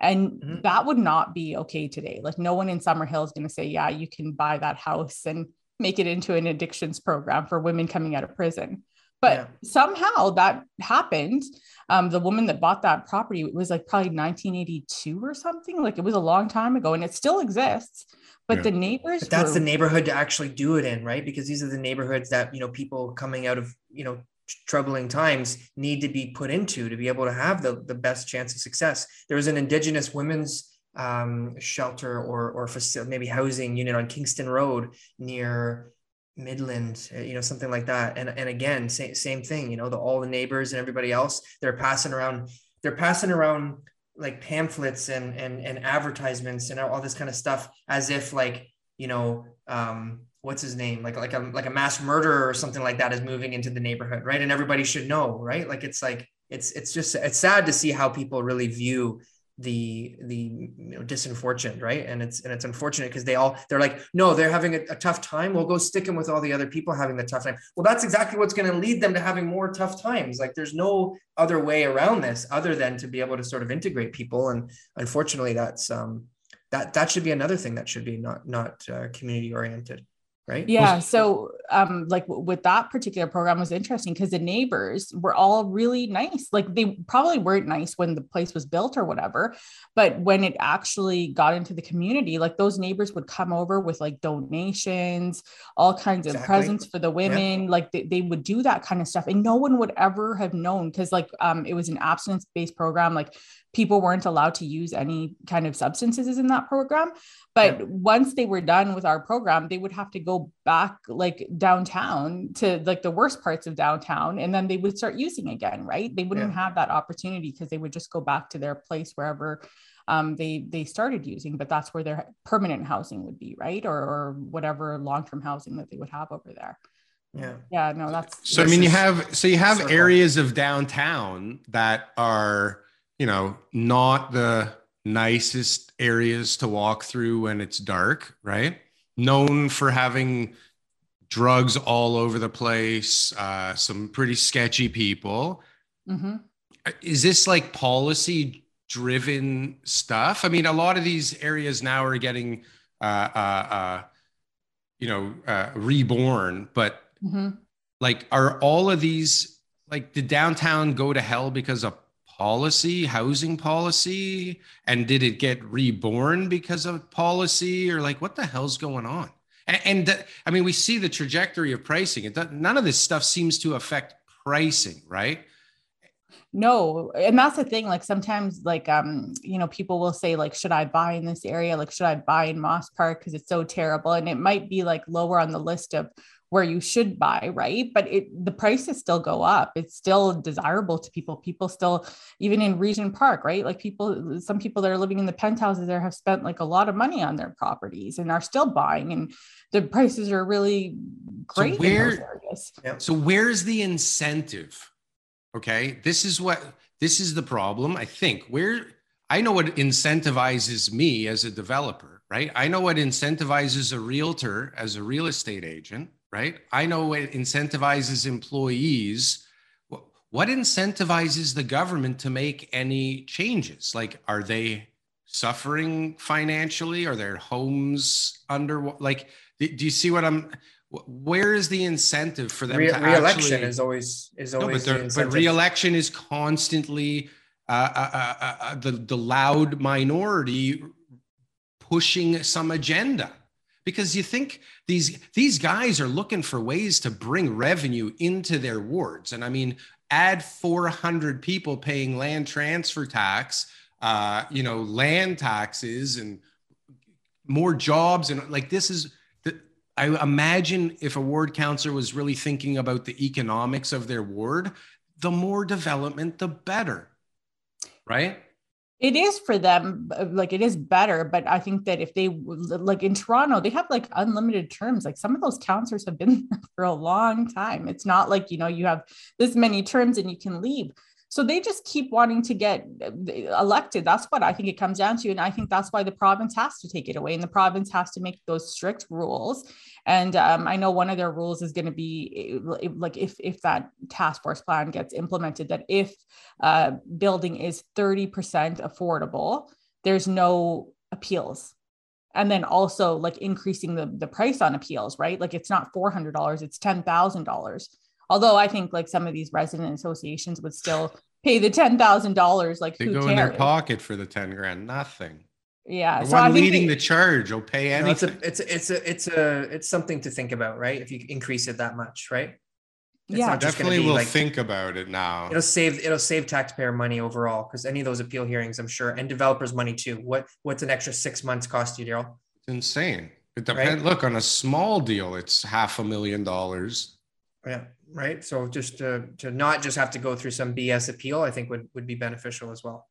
and mm-hmm. that would not be okay today. Like no one in Summer Hill is going to say yeah you can buy that house and make it into an addictions program for women coming out of prison but yeah. somehow that happened um, the woman that bought that property was like probably 1982 or something like it was a long time ago and it still exists but yeah. the neighbors
but that's were... the neighborhood to actually do it in right because these are the neighborhoods that you know people coming out of you know troubling times need to be put into to be able to have the, the best chance of success there was an indigenous women's um, shelter or or facility, maybe housing unit on kingston road near midland uh, you know something like that. And and again same, same thing you know the all the neighbors and everybody else they're passing around they're passing around like pamphlets and and and advertisements and all this kind of stuff as if like you know um what's his name? Like like a like a mass murderer or something like that is moving into the neighborhood right? And everybody should know right? Like it's like it's it's just it's sad to see how people really view the the you know disenfortunate right? And it's and it's unfortunate because they all they're like no they're having a, a, tough time. We'll go stick them with all the other people having the tough time. Well that's exactly what's going to lead them to having more tough times. Like there's no other way around this other than to be able to sort of integrate people. And unfortunately that's um that that should be another thing that should be not not uh, community oriented right
yeah so um like with that particular program was interesting because the neighbors were all really nice like they probably weren't nice when the place was built or whatever but when it actually got into the community like those neighbors would come over with like donations all kinds exactly. of presents for the women yeah. like they, they would do that kind of stuff and no one would ever have known because like um it was an abstinence based program like people weren't allowed to use any kind of substances in that program. But yeah. once they were done with our program, they would have to go back like downtown to like the worst parts of downtown and then they would start using again, right? They wouldn't yeah. have that opportunity because they would just go back to their place wherever um, they they started using, but that's where their permanent housing would be, right? Or, or whatever long-term housing that they would have over there.
Yeah.
Yeah. No, that's
so. I mean, you have so you have circle. areas of downtown that are you know, not the nicest areas to walk through when it's dark, right? Known for having drugs all over the place, uh, some pretty sketchy people. Mm-hmm. Is this like policy driven stuff? I mean, a lot of these areas now are getting, uh, uh, uh you know, uh, reborn, but mm-hmm. like, are all of these like, did downtown go to hell because of policy, housing policy? And did it get reborn because of policy or like what the hell's going on? And, and I mean, we see the trajectory of pricing. It does, none of this stuff seems to affect pricing, right?
no and that's the thing like sometimes like um you know people will say like should i buy in this area like should i buy in moss park because it's so terrible and it might be like lower on the list of where you should buy, right? But it the prices still go up. It's still desirable to people. People still, even in Regent Park, right? Like people, some people that are living in the penthouses there have spent like a lot of money on their properties and are still buying, and the prices are really great
where-
in those areas.
So where's the incentive? Okay, this is what this is the problem. I think where I know what incentivizes me as a developer, right? I know what incentivizes a realtor as a real estate agent, right? I know it incentivizes employees. What incentivizes the government to make any changes? Like, are they suffering financially? Are their homes under like? Do, you see what I'm? Where is the incentive for them
Re-
to
re-election
actually?
is always is
No,
always
but,
the
but re-election is constantly uh, uh, uh, uh, uh, the the loud minority pushing some agenda because you think these these guys are looking for ways to bring revenue into their wards. And i mean add 400 people paying land transfer tax uh, you know land taxes and more jobs and like this is the, i imagine if a ward councillor was really thinking about the economics of their ward the more development the better. Right
It is for them, uh, like it is better. But I think that if they like in Toronto, they have like unlimited terms. Like some of those councillors have been [LAUGHS] for a long time. It's not like you know you have this many terms and you can leave. So they just keep wanting to get uh, elected. That's what I think it comes down to, and I think that's why the province has to take it away, and the province has to make those strict rules. And um, I know one of their rules is going to be like if if that task force plan gets implemented, that if uh, building is 30% affordable, there's no appeals. And then also like increasing the, the price on appeals, right? Like it's not $400, it's $10,000. Although I think like some of these resident associations would still pay the $10,000. Like
they
who
go
cares?
in their pocket for the 10 grand nothing
Yeah.
the
So I
one leading
they-
the charge will pay
No, it's a it's a, it's a it's a it's something to think about, right? If you increase it that much, right? It's
yeah.
not
definitely
be
will
like-
think about it now
It'll save it'll save taxpayer money overall because any of those appeal hearings, I'm sure, and developers' money too. What what's an extra six months cost you, Daryl?
it's insane it depends look on a small deal it's half a million dollars
Yeah, right. So just to to not just have to go through some BS appeal, I think would would be beneficial as well.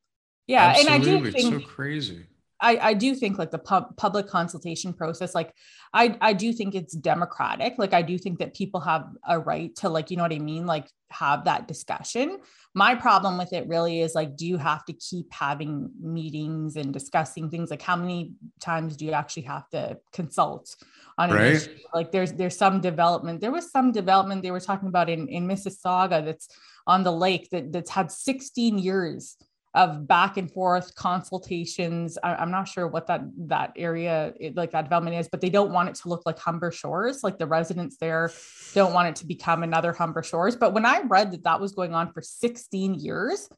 Yeah. And I
Absolutely.
do think
it's so crazy
I, I do think like the pub, public consultation process, like I, I do think it's democratic. Like I do think that people have a right to like, you know what I mean? Like have that discussion. My problem with it really is like, do you have to keep having meetings and discussing things? Like how many times do you actually have to consult on an
Right.
issue? Like there's, there's some development. There was some development they were talking about in, in Mississauga that's on the lake that, that's had 16 years of back and forth consultations. I, am not sure what that that area it- like that development is, but they don't want it to look like Humber Shores. Like the residents there don't want it to become another Humber Shores. But when I read that that was going on for 16 years,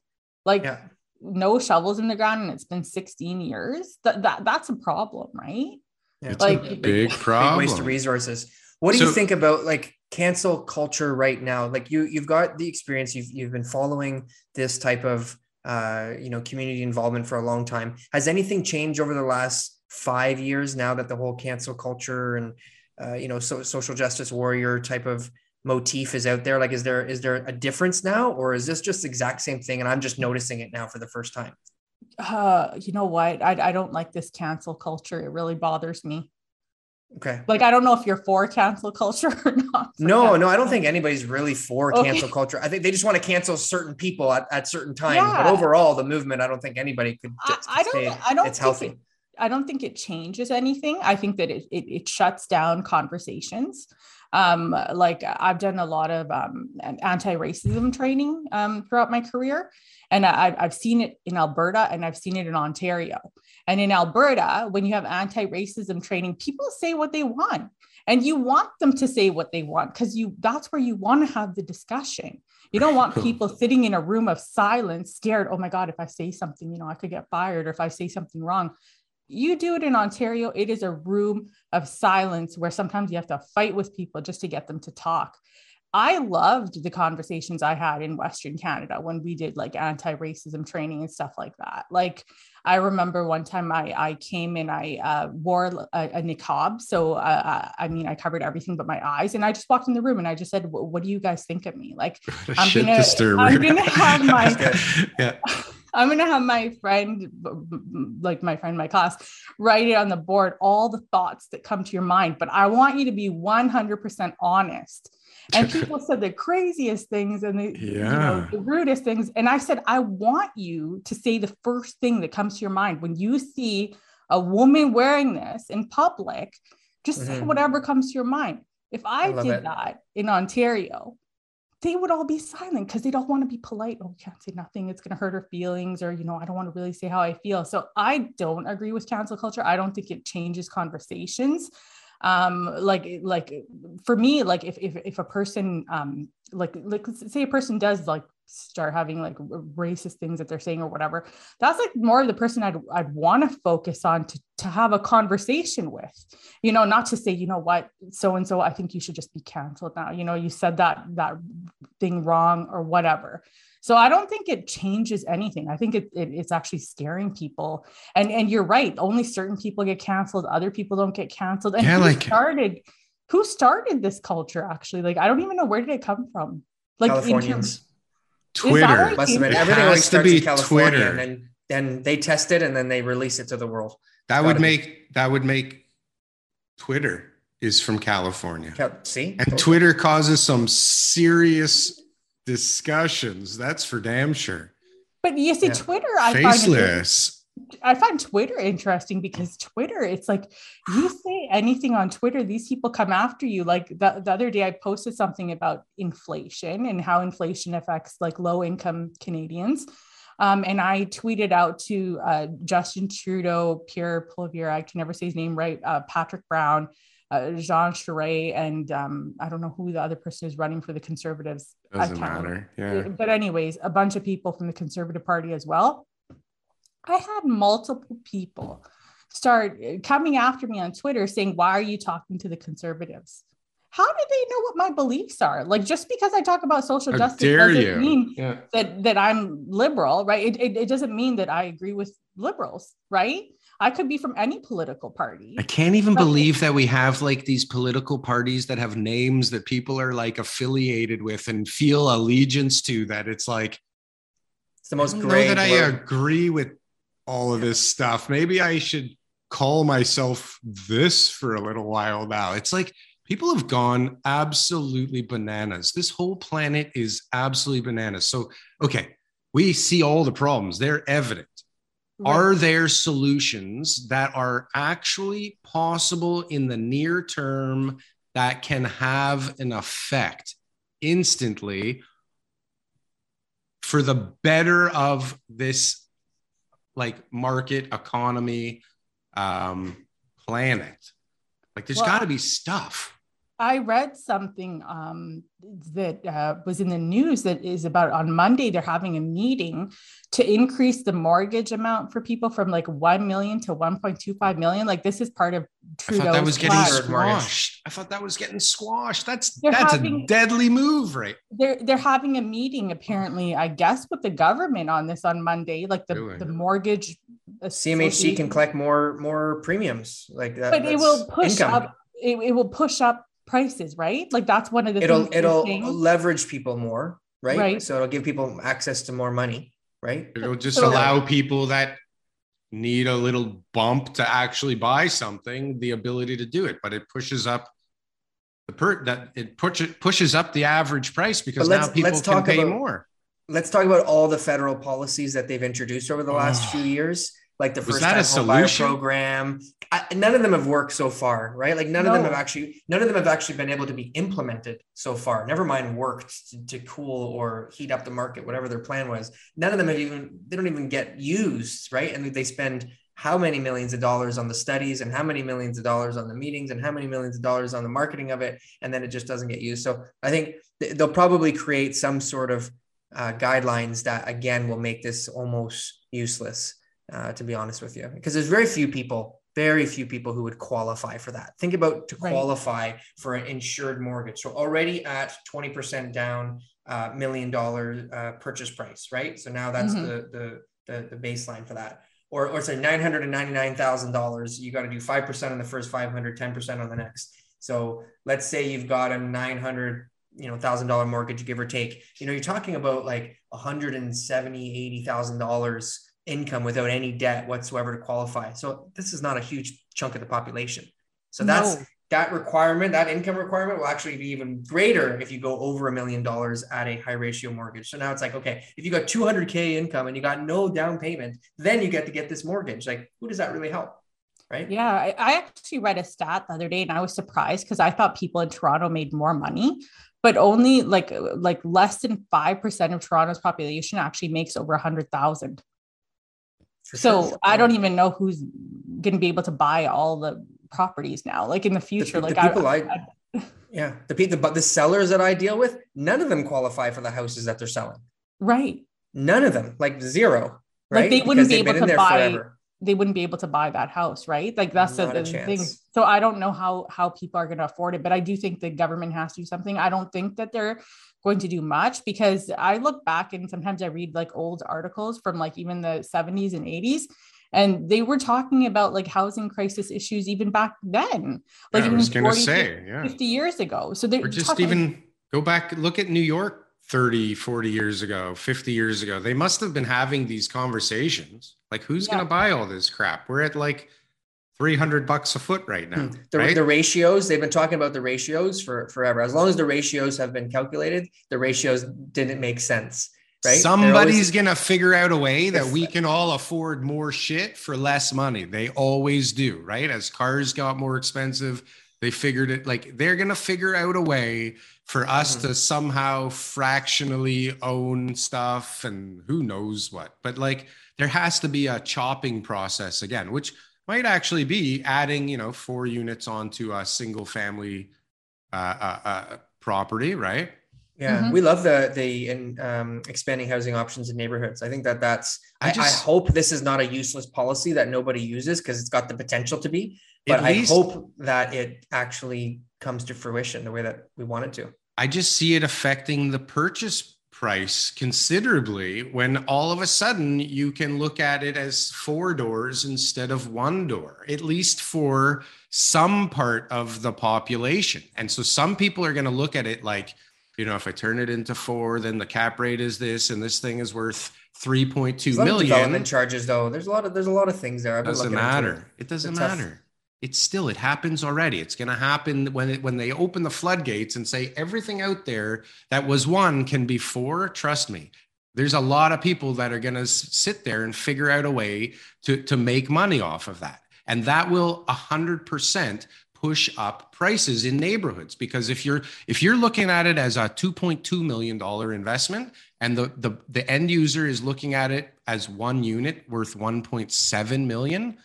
like
Yeah.
no shovels in the ground, and it's been 16 years, that, that that's a problem, right?
Yeah.
It's
Like-
a big
Big [LAUGHS]
problem
waste of resources. What do you think about like cancel culture right now? Like you you've got the experience, you've you've been following this type of uh, you know community involvement for a long time. Has anything changed over the last five years now that the whole cancel culture and uh, you know so, social justice warrior type of motif is out there? Like, is there is there a difference now, or is this just the exact same thing? And I'm just noticing it now for the first time.
Uh, you know what? I, I don't like this cancel culture. It really bothers me.
Okay.
Like, I don't know if you're for cancel culture or not.
No, no, I don't think anybody's really for
Okay.
cancel culture. I think they just want to cancel certain people at, at certain times. But overall, the movement, I don't think anybody could
I,
just
I don't. I don't.
it's
think
healthy.
It, I don't think it changes anything. I think that it it, it shuts down conversations. Um, like I've done a lot of um, anti-racism training um, throughout my career, and I, I've seen it in Alberta and I've seen it in Ontario. And in Alberta, when you have anti-racism training, people say what they want, and you want them to say what they want because you that's where you want to have the discussion. You don't want [LAUGHS] people sitting in a room of silence, scared. Oh my God, if I say something, you know, I could get fired, or if I say something wrong. You do it in Ontario, it is a room of silence where sometimes you have to fight with people just to get them to talk. I loved the conversations I had in Western Canada when we did like anti racism training and stuff like that. Like, I remember one time I, I came and I uh, wore a, a niqab. So, uh, I mean, I covered everything but my eyes. And I just walked in the room and I just said, What do you guys think of me? Like, [LAUGHS] I'm
Shit
gonna-. I'm gonna have [LAUGHS] my-
yeah. [LAUGHS]
I'm gonna have my friend, like my friend, my class, write it on the board all the thoughts that come to your mind. But I want you to be 100% honest. And [LAUGHS] people said the craziest things and the, yeah. you know, the rudest things. And I said, I want you to say the first thing that comes to your mind when you see a woman wearing this in public. Just mm-hmm. say whatever comes to your mind. If I, I did it. that in Ontario, they would all be silent because they don't want to be polite. Oh, we can't say nothing. It's going to hurt her feelings, or, you know, I don't want to really say how I feel. So I don't agree with cancel culture. I don't think it changes conversations. Um, like, like for me, like if, if, if a person, um, like, like say a person does like start having like racist things that they're saying or whatever that's like more of the person i'd, I'd want to focus on to, to have a conversation with. You know not to say you know what? So and so i think you should just be canceled now. You know you said that that thing wrong or whatever so i don't think it changes anything i think it, it, it's actually scaring people and and you're right only certain people get canceled other people don't get canceled and yeah, who like started who started this culture actually like i don't even know where did it come from like
Californians.
Twitter.
Must have been. Everything always starts in California, Twitter. and then then they test it and then they release it to the world.
That would make be. that would make Twitter is from California.
See,
and okay. Twitter causes some serious discussions. That's for damn sure.
But you see, yeah. Twitter, I
faceless.
Find I find Twitter interesting because Twitter, it's like you [SIGHS] say anything on Twitter, these people come after you. Like the, the other day, I posted something about inflation and how inflation affects like low income Canadians. Um, and I tweeted out to uh, Justin Trudeau, Pierre Poilievre, I can never say his name right, uh, Patrick Brown, uh, Jean Charest, and um, I don't know who the other person is running for the Conservatives.
Doesn't matter. Yeah.
But anyways, a bunch of people from the Conservative Party as well. I had multiple people start coming after me on Twitter saying, Why are you talking to the conservatives? How do they know what my beliefs are? Like just because I talk about social How justice doesn't you. mean yeah. that that I'm liberal, right? It, it, it doesn't mean that I agree with liberals, right? I could be from any political party.
I can't even but believe that we have like these political parties that have names that people are like affiliated with and feel allegiance to. That it's like
it's the most I gray.
that I agree with all of this stuff. Maybe I should call myself this for a little while now. It's like people have gone absolutely bananas. This whole planet is absolutely bananas. So, okay, we see all the problems, they're evident. Right. Are there solutions that are actually possible in the near term that can have an effect instantly for the better of this like market economy um, planet. Like there's well, got to be stuff.
I read something um, that uh, was in the news that is about on Monday, they're having a meeting to increase the mortgage amount for people from like 1 million to 1.25 million. Like this is part of Trudeau's
I thought that was getting squashed. I thought that was getting squashed. That's they're that's having, a deadly move, right?
They're they're having a meeting apparently, I guess, with the government on this on Monday. Like the, really? the mortgage
CMHC can collect more more premiums like that.
But it will push income. up it, it will push up prices, right? Like that's one of the
it'll it'll leverage people more, right? right? So it'll give people access to more money, right?
It'll just so, allow people that need a little bump to actually buy something the ability to do it, but it pushes up the per that it push, pushes up the average price because now people can pay
about,
more.
Let's talk about all the federal policies that they've introduced over the last oh. few years like the first time home buyer program. I, none of them have worked so far, right? Like none no. of them have actually, none of them have actually been able to be implemented so far. Never mind worked to, to, cool or heat up the market, whatever their plan was. None of them have even, they don't even get used, right? And they spend how many millions of dollars on the studies and how many millions of dollars on the meetings and how many millions of dollars on the marketing of it, and then it just doesn't get used. So I think they'll probably create some sort of uh, guidelines that again will make this almost useless uh, to be honest with you, because there's very few people, very few people who would qualify for that. Think about to qualify right. for an insured mortgage. So already at 20% down, uh, million dollar uh, purchase price, right? So now that's mm-hmm. the, the, the, the baseline for that. Or, or say $999,000, you got to do 5% on the first 500, 10% on the next. So let's say you've got a 900 you know thousand dollar mortgage give or take you know you're talking about like 170 80 thousand dollars income without any debt whatsoever to qualify so this is not a huge chunk of the population so that's no. that requirement that income requirement will actually be even greater if you go over a million dollars at a high ratio mortgage so now it's like okay if you got 200k income and you got no down payment then you get to get this mortgage like who does that really help right?
Yeah, I, I actually read a stat the other day and I was surprised because I thought people in Toronto made more money, but only like like less than five percent of Toronto's population actually makes over a hundred thousand. So sure. I don't even know who's going to be able to buy all the properties now. Like in the future, the, like the people I, I,
I yeah, the people, but the sellers that I deal with, none of them qualify for the houses that they're selling.
Right.
None of them, like zero. Right.
Like they wouldn't because be able to buy. Forever they wouldn't be able to buy that house, right? Like that's the, the thing. So I don't know how how people are going to afford it, but I do think the government has to do something. I don't think that they're going to do much because I look back and sometimes I read like old articles from like even the 70s and 80s and they were talking about like housing crisis issues even back then like
yeah, I was gonna say
yeah. 50 years ago. So they
are just even go back look at New York 30 40 years ago 50 years ago. They must have been having these conversations like who's yeah. going to buy all this crap? We're at like 300 bucks a foot right now
hmm. the,
right?
the ratios they've been talking about the ratios for forever as long as the ratios have been calculated the ratios didn't make sense right
somebody's always, gonna figure out a way that we can all afford more shit for less money they always do right as cars got more expensive they figured it like they're gonna figure out a way for us mm-hmm. to somehow fractionally own stuff and who knows what. But like there has to be a chopping process again, which might actually be adding, you know, four units onto a single family uh, uh, uh, property, right?
Yeah, mm-hmm. we love the the in, um, expanding housing options in neighborhoods. I think that that's. I, just, I, hope this is not a useless policy that nobody uses because it's got the potential to be. But I hope that it actually comes to fruition the way that we want it to.
I just see it affecting the purchase price considerably when all of a sudden you can look at it as four doors instead of one door, at least for some part of the population. And so some people are going to look at it like, you know, if I turn it into four, then the cap rate is this, and this thing is worth 3.2 million.
Development charges, though. There's a lot of there's a lot of things there.
It doesn't matter. It. it doesn't matter it's still it happens already. It's going to happen when it, when they open the floodgates and say everything out there that was one can be four trust me. There's a lot of people that are going to sit there and figure out a way to to make money off of that. And that will 100% push up prices in neighborhoods. Because if you're if you're looking at it as a 2.2 million dollar investment and the, the the end user is looking at it as one unit worth 1.7 million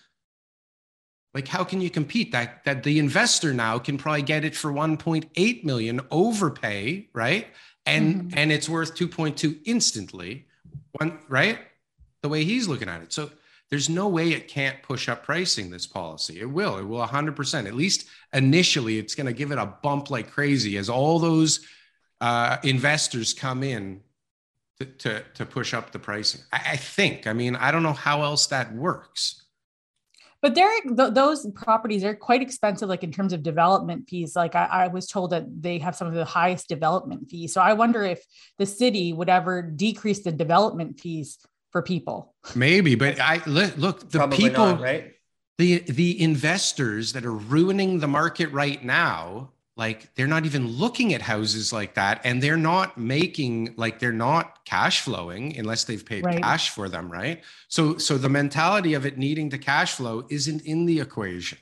like how can you compete? That that the investor now can probably get it for 1.8 million overpay right? And mm-hmm. and it's worth 2.2 instantly one right? The way he's looking at it. So there's no way it can't push up pricing this policy. It will. It will 100% at least initially it's going to give it a bump like crazy as all those uh, investors come in to, to, to push up the pricing. I, I think. I mean i don't know how else that works
but they're th- those properties are quite expensive like in terms of development fees. Like I, I, was told that they have some of the highest development fees. So i wonder if the city would ever decrease the development fees for people.
Maybe but i look the Probably people not, right? the the investors that are ruining the market right now like they're not even looking at houses like that and they're not making like they're not cash flowing unless they've paid right. cash for them right? So so the mentality of it needing to cash flow isn't in the equation.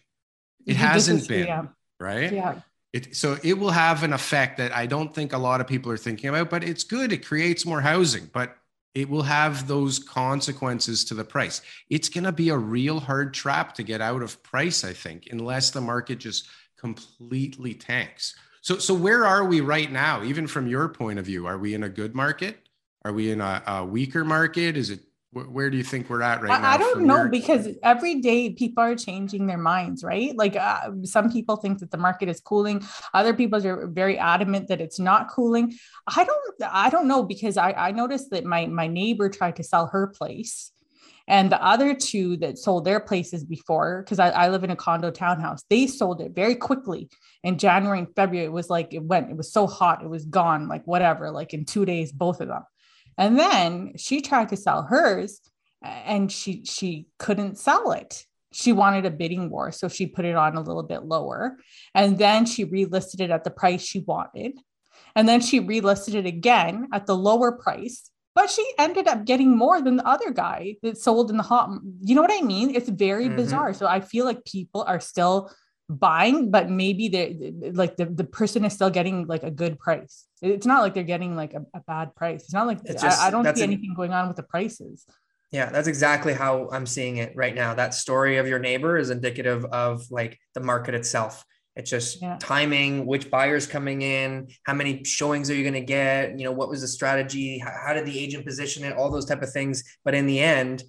It hasn't been yeah. right?
Yeah.
It, so it will have an effect that i don't think a lot of people are thinking about but it's good. It creates more housing but it will have those consequences to the price. It's going to be a real hard trap to get out of price i think unless the market just completely tanks. So, so where are we right now? Even from your point of view, are we in a good market? Are we in a, a weaker market? Is it where do you think we're at right now?
I don't know your- because every day people are changing their minds, right? Like uh, some people think that the market is cooling, other people are very adamant that it's not cooling. I don't, I don't know because I, I noticed that my my neighbor tried to sell her place And the other two that sold their places before, because I, I, live in a condo townhouse, they sold it very quickly. In January and February, it was like it went, it was so hot, it was gone, like whatever, like in two days, both of them. And then she tried to sell hers and she she couldn't sell it. She wanted a bidding war. So she put it on a little bit lower. And then she relisted it at the price she wanted. And then she relisted it again at the lower price but she ended up getting more than the other guy that sold in the hot you know what i mean? It's very mm-hmm. bizarre. So i feel like people are still buying but maybe they like the, the person is still getting like a good price. It's not like they're getting like a, a bad price. It's not like it's just, I, I, don't see anything going on with the prices.
Yeah that's exactly how i'm seeing it right now. That story of your neighbor is indicative of like the market itself it's just yeah. timing, which buyers coming in, how many showings are you going to get? You know, what was the strategy? How, how, did the agent position it? All those type of things. But in the end,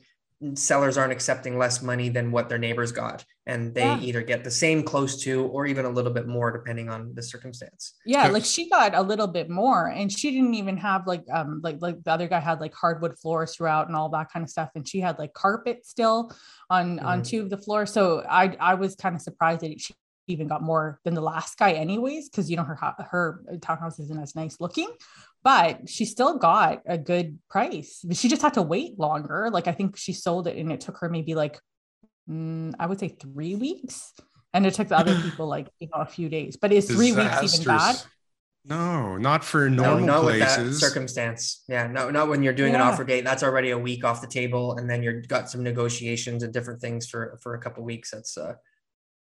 sellers aren't accepting less money than what their neighbors got, and they yeah. either get the same, close to, or even a little bit more, depending on the circumstance.
Yeah, like she got a little bit more, and she didn't even have like um like like the other guy had like hardwood floors throughout and all that kind of stuff, and she had like carpet still on mm-hmm. on two of the floors. So I I was kind of surprised that she even got more than the last guy anyways because you know her her townhouse isn't as nice looking but she still got a good price she just had to wait longer like i think she sold it and it took her maybe like mm, i would say three weeks and it took the other people like you know a few days but is three weeks even bad
no, not for normal no, not places. With
that circumstance. Yeah, no, not when you're doing yeah. an offer date. That's already a week off the table, and then you've got some negotiations and different things for for a couple weeks. That's uh,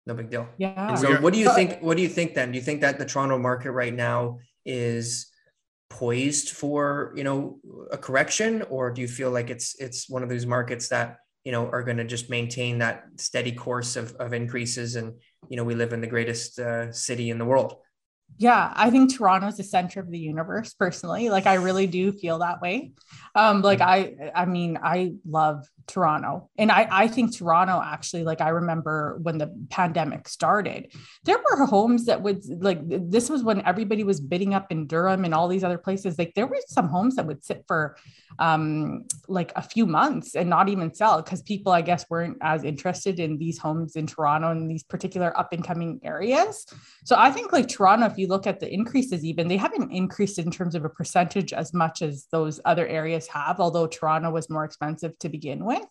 no big deal.
Yeah.
And so what do you think? What do you think then? Do you think that the Toronto market right now is poised for, you know, a correction? Or do you feel like it's it's one of those markets that, you know, are going to just maintain that steady course of, of increases and, you know, we live in the greatest uh, city in the world?
Yeah, I think Toronto is the center of the universe personally. Like I really do feel that way. Um like mm-hmm. I I mean, I love Toronto. And I, I think Toronto actually, like I remember when the pandemic started, there were homes that would like this was when everybody was bidding up in Durham and all these other places. Like there were some homes that would sit for um like a few months and not even sell because people, I guess, weren't as interested in these homes in Toronto and these particular up and coming areas. So I think like Toronto, if you look at the increases, even they haven't increased in terms of a percentage as much as those other areas have, although Toronto was more expensive to begin with.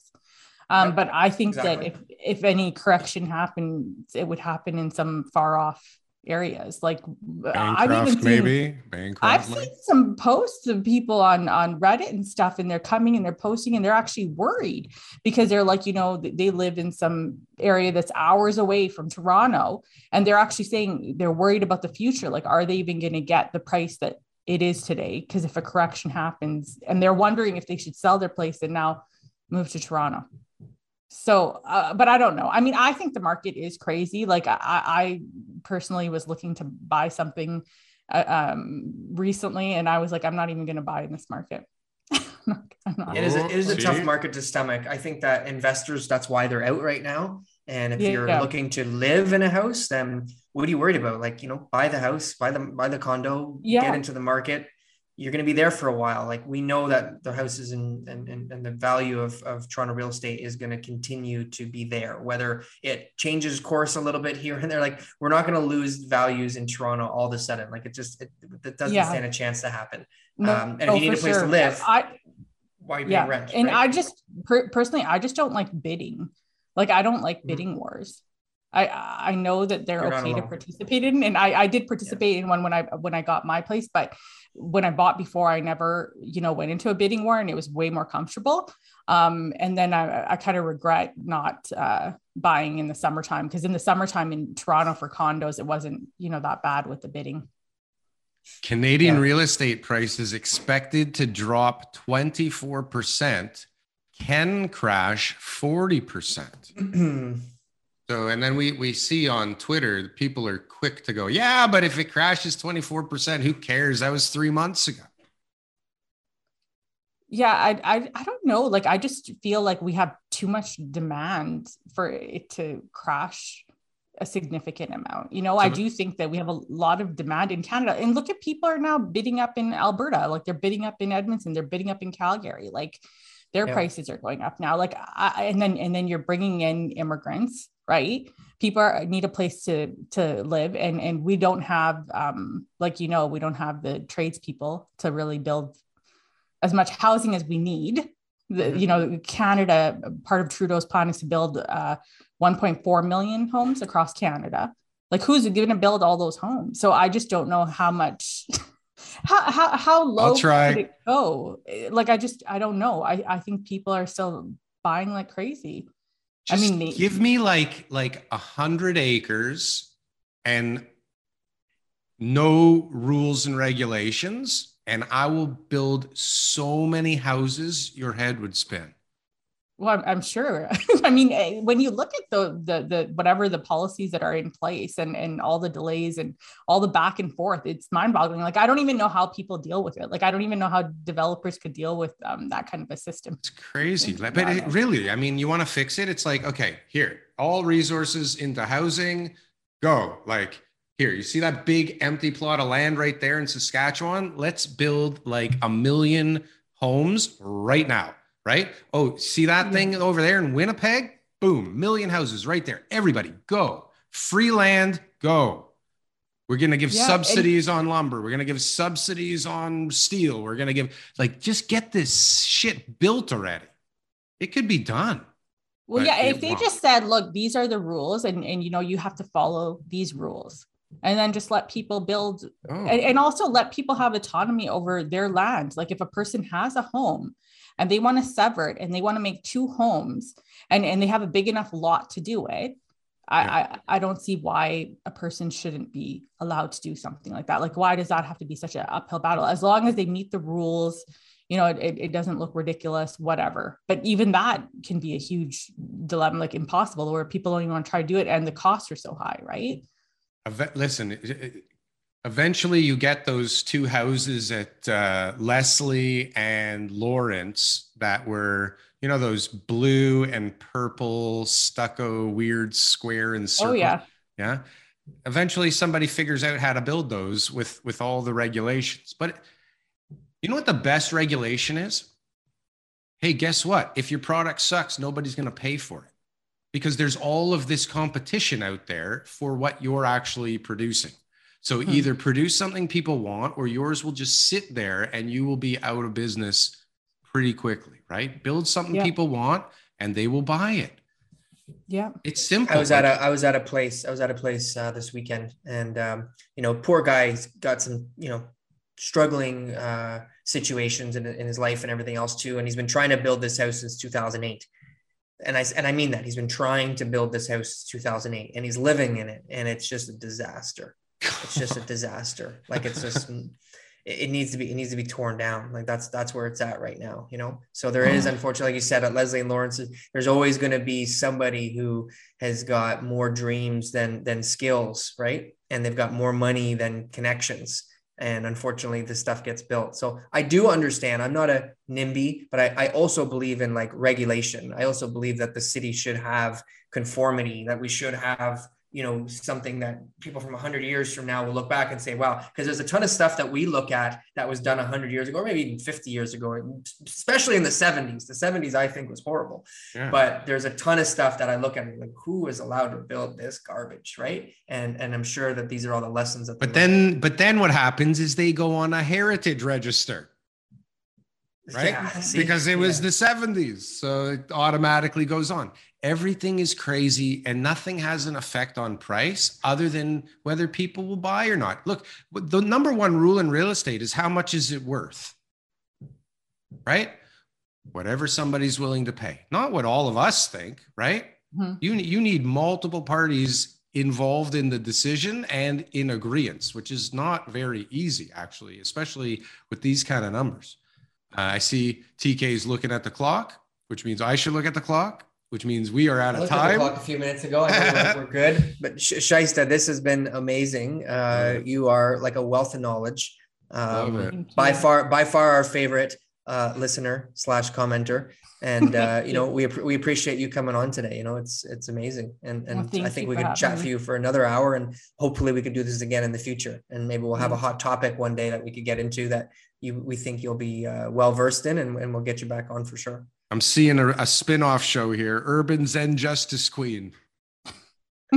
Um, but I think exactly. that if if any correction happens, it would happen in some far off areas. Like
Bancroft, I've even seen, maybe
Bancroft, I've seen some posts of people on on Reddit and stuff, and they're coming and they're posting, and they're actually worried because they're like, you know, they live in some area that's hours away from Toronto, and they're actually saying they're worried about the future. Like, are they even going to get the price that it is today? Because if a correction happens, and they're wondering if they should sell their place and now move to Toronto. So, uh, but I don't know. I mean, I think the market is crazy. Like, I, I personally was looking to buy something uh, um, recently, and I was like, I'm not even going to buy in this market. [LAUGHS]
It is a, it is a tough market to stomach. I think that investors, that's why they're out right now. And if yeah, you're yeah. looking to live in a house, then what are you worried about? Like, you know, buy the house, buy the buy the condo, yeah. get into the market you're going to be there for a while. Like we know that the houses and, and, and the value of, of Toronto real estate is going to continue to be there, whether it changes course a little bit here and there. Like we're not going to lose values in Toronto all of a sudden. Like it just, it, it doesn't yeah. stand a chance to happen. No, um, and if oh, you need a place sure. to live, I, why yeah. rent?
And right? I just per- personally, I just don't like bidding. Like I don't like mm-hmm. bidding mm-hmm. wars. I I know that they're You're okay to participate in, and I I did participate yeah. in one when I when I got my place, but when I bought before, I never you know went into a bidding war, and it was way more comfortable. Um, and then I I kind of regret not uh, buying in the summertime because in the summertime in Toronto for condos, it wasn't you know that bad with the bidding.
Canadian yeah. real estate prices expected to drop 24%, can crash 40%. [CLEARS THROAT] So, and then we we see on Twitter, people are quick to go, yeah, but if it crashes 24%, who cares? That was three months ago.
Yeah, I, I I don't know. Like I just feel like we have too much demand for it to crash a significant amount. You know, I do think that we have a lot of demand in Canada. And look at people are now bidding up in Alberta, like they're bidding up in Edmonton, they're bidding up in Calgary. Like their
Yeah.
prices are going up now. Like, I, and then and then you're bringing in immigrants, right? People are, need a place to to live, and and we don't have, um, like you know, we don't have the tradespeople to really build as much housing as we need. The. You know, Canada, part of Trudeau's plan is to build uh, 1.4 million homes across Canada. Like, who's going to build all those homes? So I just don't know how much, [LAUGHS] how how how low
try.
could it go? Like, I just I don't know. I I think people are still buying like crazy. I mean, the-
give me like like a hundred acres and no rules and regulations, and I will build so many houses your head would spin.
Well, I'm, sure. [LAUGHS] I mean, eh, when you look at the, the the whatever the policies that are in place and and all the delays and all the back and forth, it's mind-boggling. Like I don't even know how people deal with it. Like I don't even know how developers could deal with um, that kind of a system.
It's crazy.
It's
Like, But it, really, I mean, you want to fix it? It's like, okay, here, all resources into housing, go. Like, here, you see that big empty plot of land right there in Saskatchewan? Let's build like a million homes right now, right? Oh, see that
Yeah.
thing over there in Winnipeg? Boom, million houses right there. Everybody, go. Free land, go. We're going to give
Yeah, and-
subsidies on lumber. We're going to give subsidies on steel. We're going to give, like, just get this shit built already. It could be done.
Well, yeah, if they
won't.
just said, look, these are the rules and and you know you have to follow these rules. And then just let people build
Oh,
and, and also let people have autonomy over their land. Like if a person has a home and they want to sever it and they want to make two homes and, and they have a big enough lot to do it, I,
Yeah.
I, I don't see why a person shouldn't be allowed to do something like that. Like, why does that have to be such an uphill battle? As long as they meet the rules, you know, it, it, doesn't look ridiculous, whatever. But even that can be a huge dilemma, like impossible, where people don't even want to try to do it and the costs are so high, right?
Listen, eventually you get those two houses at uh, Leslie and Lawrence that were, you know, those blue and purple stucco weird square and circle.
Oh, yeah.
Yeah. Eventually somebody figures out how to build those with with all the regulations. But you know what the best regulation is? Hey, guess what? If your product sucks, nobody's going to pay for it because there's all of this competition out there for what you're actually producing. So
Hmm.
either produce something people want or yours will just sit there and you will be out of business pretty quickly, right? Build something
Yeah.
people want and they will buy it.
Yeah.
It's simple.
I was at a I was at a place I was at a place uh, this weekend, and um, you know, poor guy's got some you know struggling uh, situations in, in his life and everything else too, and he's been trying to build this house since 2008, and I and I mean that he's been trying to build this house since 2008, and he's living in it, and it's just a disaster. It's just a disaster. Like it's just [LAUGHS] it needs to be it needs to be torn down. Like that's that's where it's at right now, you know. So there is mm-hmm. unfortunately, like you said, at Leslie and Lawrence, there's always going to be somebody who has got more dreams than than skills, right? And they've got more money than connections. And unfortunately, this stuff gets built. So I do understand. I'm not a NIMBY, but I, I also believe in like regulation. I also believe that the city should have conformity, that we should have you know something that people from 100 years from now will look back and say wow because there's a ton of stuff that we look at that was done 100 years ago or maybe even 50 years ago especially in the 70s the 70s i think was horrible
Yeah.
but there's a ton of stuff that i look at and like who is allowed to build this garbage right and and i'm sure that these are all the lessons that
But then, but then what happens is they go on a heritage register, right?
Yeah,
because it was
Yeah.
the 70s. So it automatically goes on. Everything is crazy and nothing has an effect on price other than whether people will buy or not. Look, the number one rule in real estate is how much is it worth? Right? Whatever somebody's willing to pay, not what all of us think, right?
Mhm.
You, you need multiple parties involved in the decision and in agreement, which is not very easy, actually, especially with these kind of numbers. Uh, I see TK's looking at the clock, which means I should look at the clock, which means we are out of
looked at the
time.
a few minutes ago. I think we're, we're good. [LAUGHS] But Sh- Shaista, this has been amazing. Uh, you are like a wealth of knowledge. Um,
Love it.
Thank
by far by far our favorite uh, listener slash commenter and uh, [LAUGHS] you know we, we appreciate you coming on today you know it's it's amazing and and
Well,
i think we could chat
having
for you for another hour and hopefully we could do this again in the future and maybe we'll have a hot topic one day that we could get into that you we think you'll be uh, well versed in and, and we'll get you back on for sure
I'm seeing a, a spin-off show here, Urban Zen Justice Queen.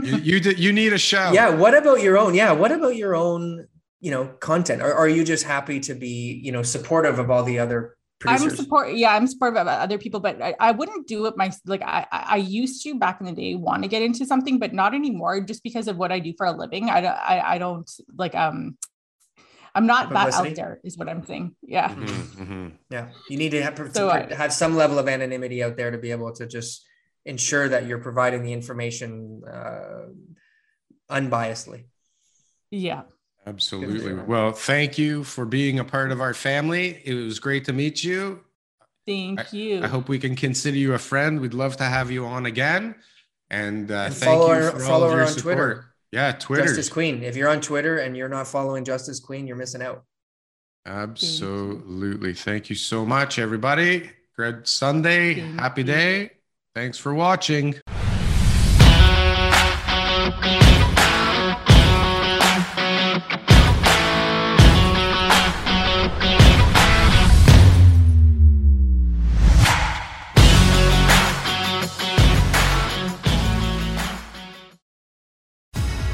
you you, d- you need a show.
Yeah. What about your own? Yeah. What about your own? You know, content. Or are you just happy to be, you know, supportive of all the other producers?
I'm support. Yeah, I'm supportive of other people, but I, I wouldn't do it my like I I I used to back in the day want to get into something, but not anymore, just because of what I do for a living. I don't I, I don't like um I'm not that out there, is what I'm saying. Yeah.
Mhm, mhm.
Yeah, you need to have, to
So, uh,
have some level of anonymity out there to be able to just ensure that you're providing the information uh, unbiasedly.
Yeah.
Absolutely. Well, thank you for being a part of our family. It was great to meet you.
Thank you.
I hope we can consider you a friend. We'd love to have you on again. And, uh,
And
thank
follow
you for
follow
all of
her
your
on
support.
Twitter.
Yeah, Twitter.
Justice Queen. If you're on Twitter and you're not following Justice Queen, you're missing out.
Absolutely. Thank you so much, everybody. Great Sunday. Happy day. Thanks for watching.